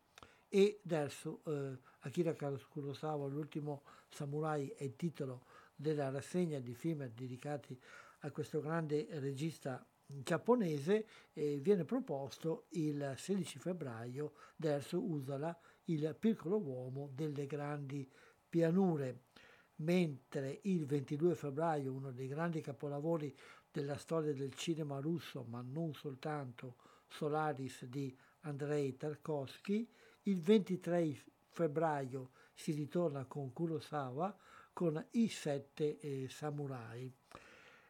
e verso eh, Akira Kurosawa, L'ultimo samurai è il titolo della rassegna di film dedicati a questo grande regista giapponese eh, viene proposto il 16 febbraio verso Usala il piccolo uomo delle grandi pianure. Mentre il 22 febbraio uno dei grandi capolavori della storia del cinema russo ma non soltanto Solaris di Andrei Tarkovsky il 23 febbraio si ritorna con Kurosawa con i sette eh, samurai.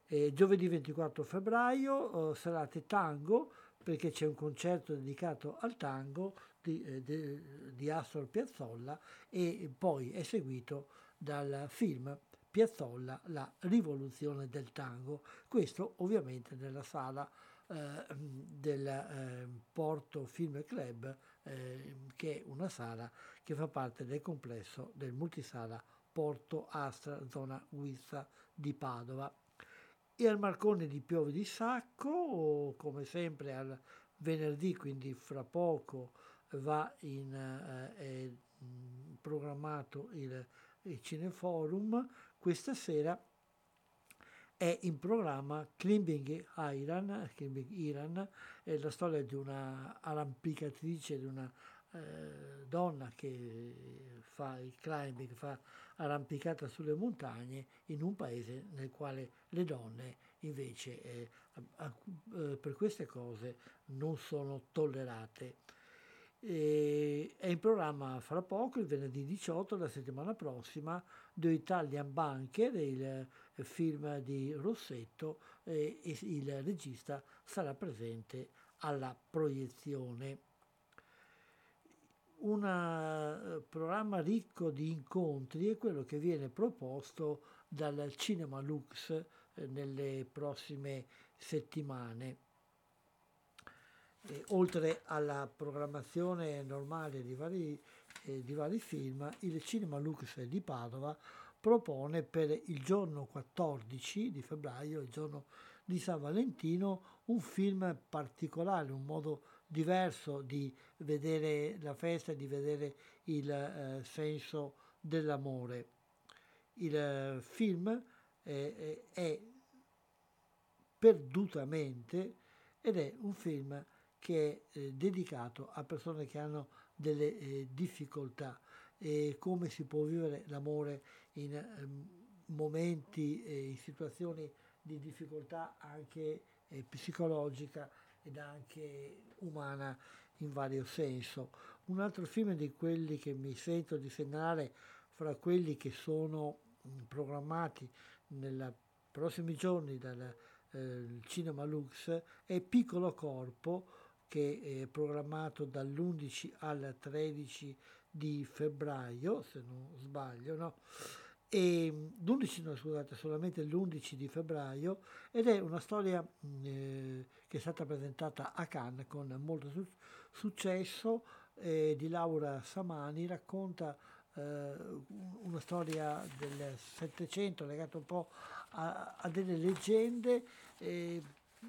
Eh, giovedì 24 febbraio eh, serate tango perché c'è un concerto dedicato al tango di, eh, di, di Astor Piazzolla e poi è seguito dal film Piazzolla, la rivoluzione del tango. Questo ovviamente nella sala eh, del eh, Porto Film Club, eh, che è una sala che fa parte del complesso del multisala Porto Astra, zona Guizza di Padova. E al Marcone di Piove di Sacco, come sempre al venerdì, quindi fra poco va in, eh, è programmato il, il Cineforum, questa sera è in programma Climbing Iran, Climbing Iran è la storia di una arrampicatrice, di una eh, donna che fa il climbing, fa arrampicata sulle montagne in un paese nel quale le donne invece eh, eh, per queste cose non sono tollerate. E è in programma fra poco, il venerdì 18, la settimana prossima, The Italian Banker, il film di Rossetto, e il regista sarà presente alla proiezione un eh, programma ricco di incontri è quello che viene proposto dal Cinema Lux eh, nelle prossime settimane. E, oltre alla programmazione normale di vari, eh, di vari film, il Cinema Lux di Padova propone per il giorno 14 di febbraio, il giorno di San Valentino, un film particolare, un modo diverso di vedere la festa, di vedere il eh, senso dell'amore. Il eh, film eh, è perdutamente ed è un film che è eh, dedicato a persone che hanno delle eh, difficoltà e come si può vivere l'amore in ehm, momenti e in situazioni di difficoltà anche eh, psicologica ed anche umana in vario senso. Un altro film di quelli che mi sento di segnalare fra quelli che sono mm, programmati nei prossimi giorni dal eh, Cinema Lux è Piccolo Corpo che è programmato dall'11 al 13 di febbraio, se non sbaglio, no? e l'11, no, scusate, solamente l'11 di febbraio ed è una storia eh, che è stata presentata a Cannes con molto su- successo eh, di Laura Samani, racconta eh, una storia del Settecento legata un po' a, a delle leggende eh,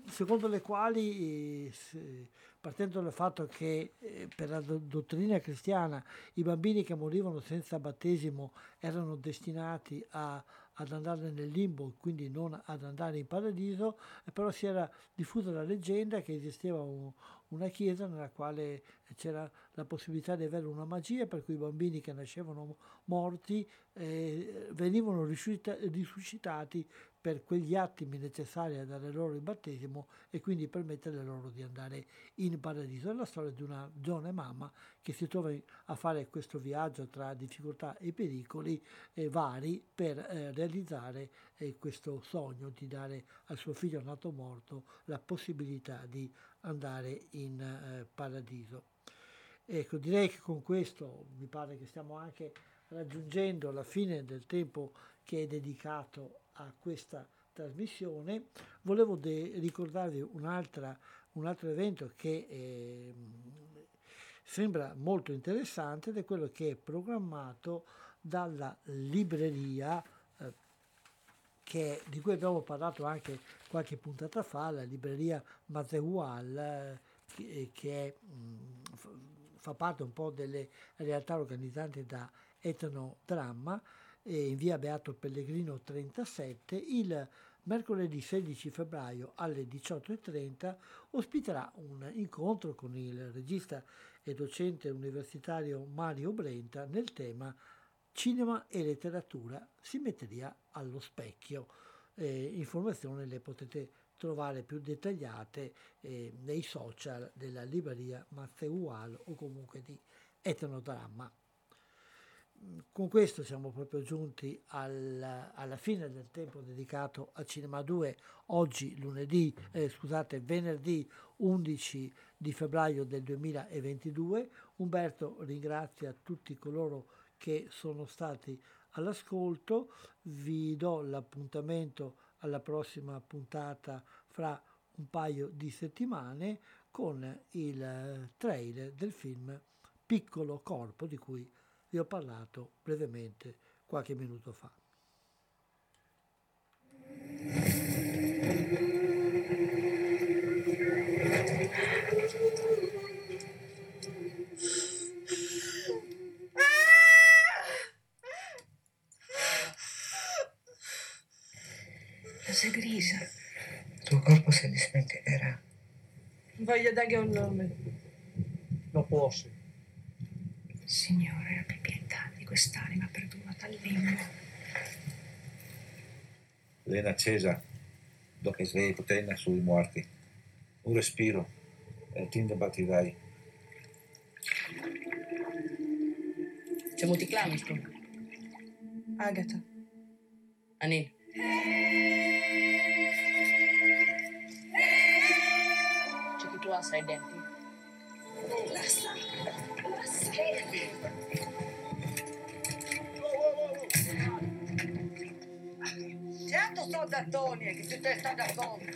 secondo le quali, eh, partendo dal fatto che eh, per la dottrina cristiana i bambini che morivano senza battesimo erano destinati a, ad andare nel limbo, quindi non ad andare in paradiso, però si era diffusa la leggenda che esisteva un, una chiesa nella quale c'era la possibilità di avere una magia per cui i bambini che nascevano morti eh, venivano risuscitati per quegli attimi necessari a dare loro il battesimo e quindi permettere loro di andare in paradiso. È la storia di una giovane mamma che si trova a fare questo viaggio tra difficoltà e pericoli eh, vari per eh, realizzare eh, questo sogno di dare al suo figlio nato morto la possibilità di andare in eh, paradiso. Ecco, direi che con questo mi pare che stiamo anche raggiungendo la fine del tempo che è dedicato a questa trasmissione. Volevo de- ricordarvi un altro evento che eh, sembra molto interessante ed è quello che è programmato dalla libreria eh, che, di cui abbiamo parlato anche qualche puntata fa, la libreria Mazeual, eh, che, che è, mh, fa parte un po' delle realtà organizzate da Etnodramma in via Beato Pellegrino 37 il mercoledì 16 febbraio alle 18.30 ospiterà un incontro con il regista e docente universitario Mario Brenta nel tema Cinema e letteratura, simmetria allo specchio. Eh, informazioni le potete trovare più dettagliate eh, nei social della libreria Mazzeual o comunque di Etnodramma. Con questo siamo proprio giunti al, alla fine del tempo dedicato a Cinema 2, oggi lunedì, eh, scusate, venerdì 11 di febbraio del 2022. Umberto ringrazia tutti coloro che sono stati all'ascolto, vi do l'appuntamento alla prossima puntata fra un paio di settimane con il trailer del film Piccolo Corpo di cui vi ho parlato brevemente qualche minuto fa. Cosa grisa? Il tuo corpo si dismentirà. Voglio dargli un nome. Lo posso. Signore, quest'anima perduta al limbo. Lena accesa, dopo svegli potenza sui morti. Un respiro e ti imbattirai. Čemu ti klamiš tu? Agata. Anin. C'è chi tu ha sei denti. Basta. Certo sto da Tony, che tu te sta da Tony.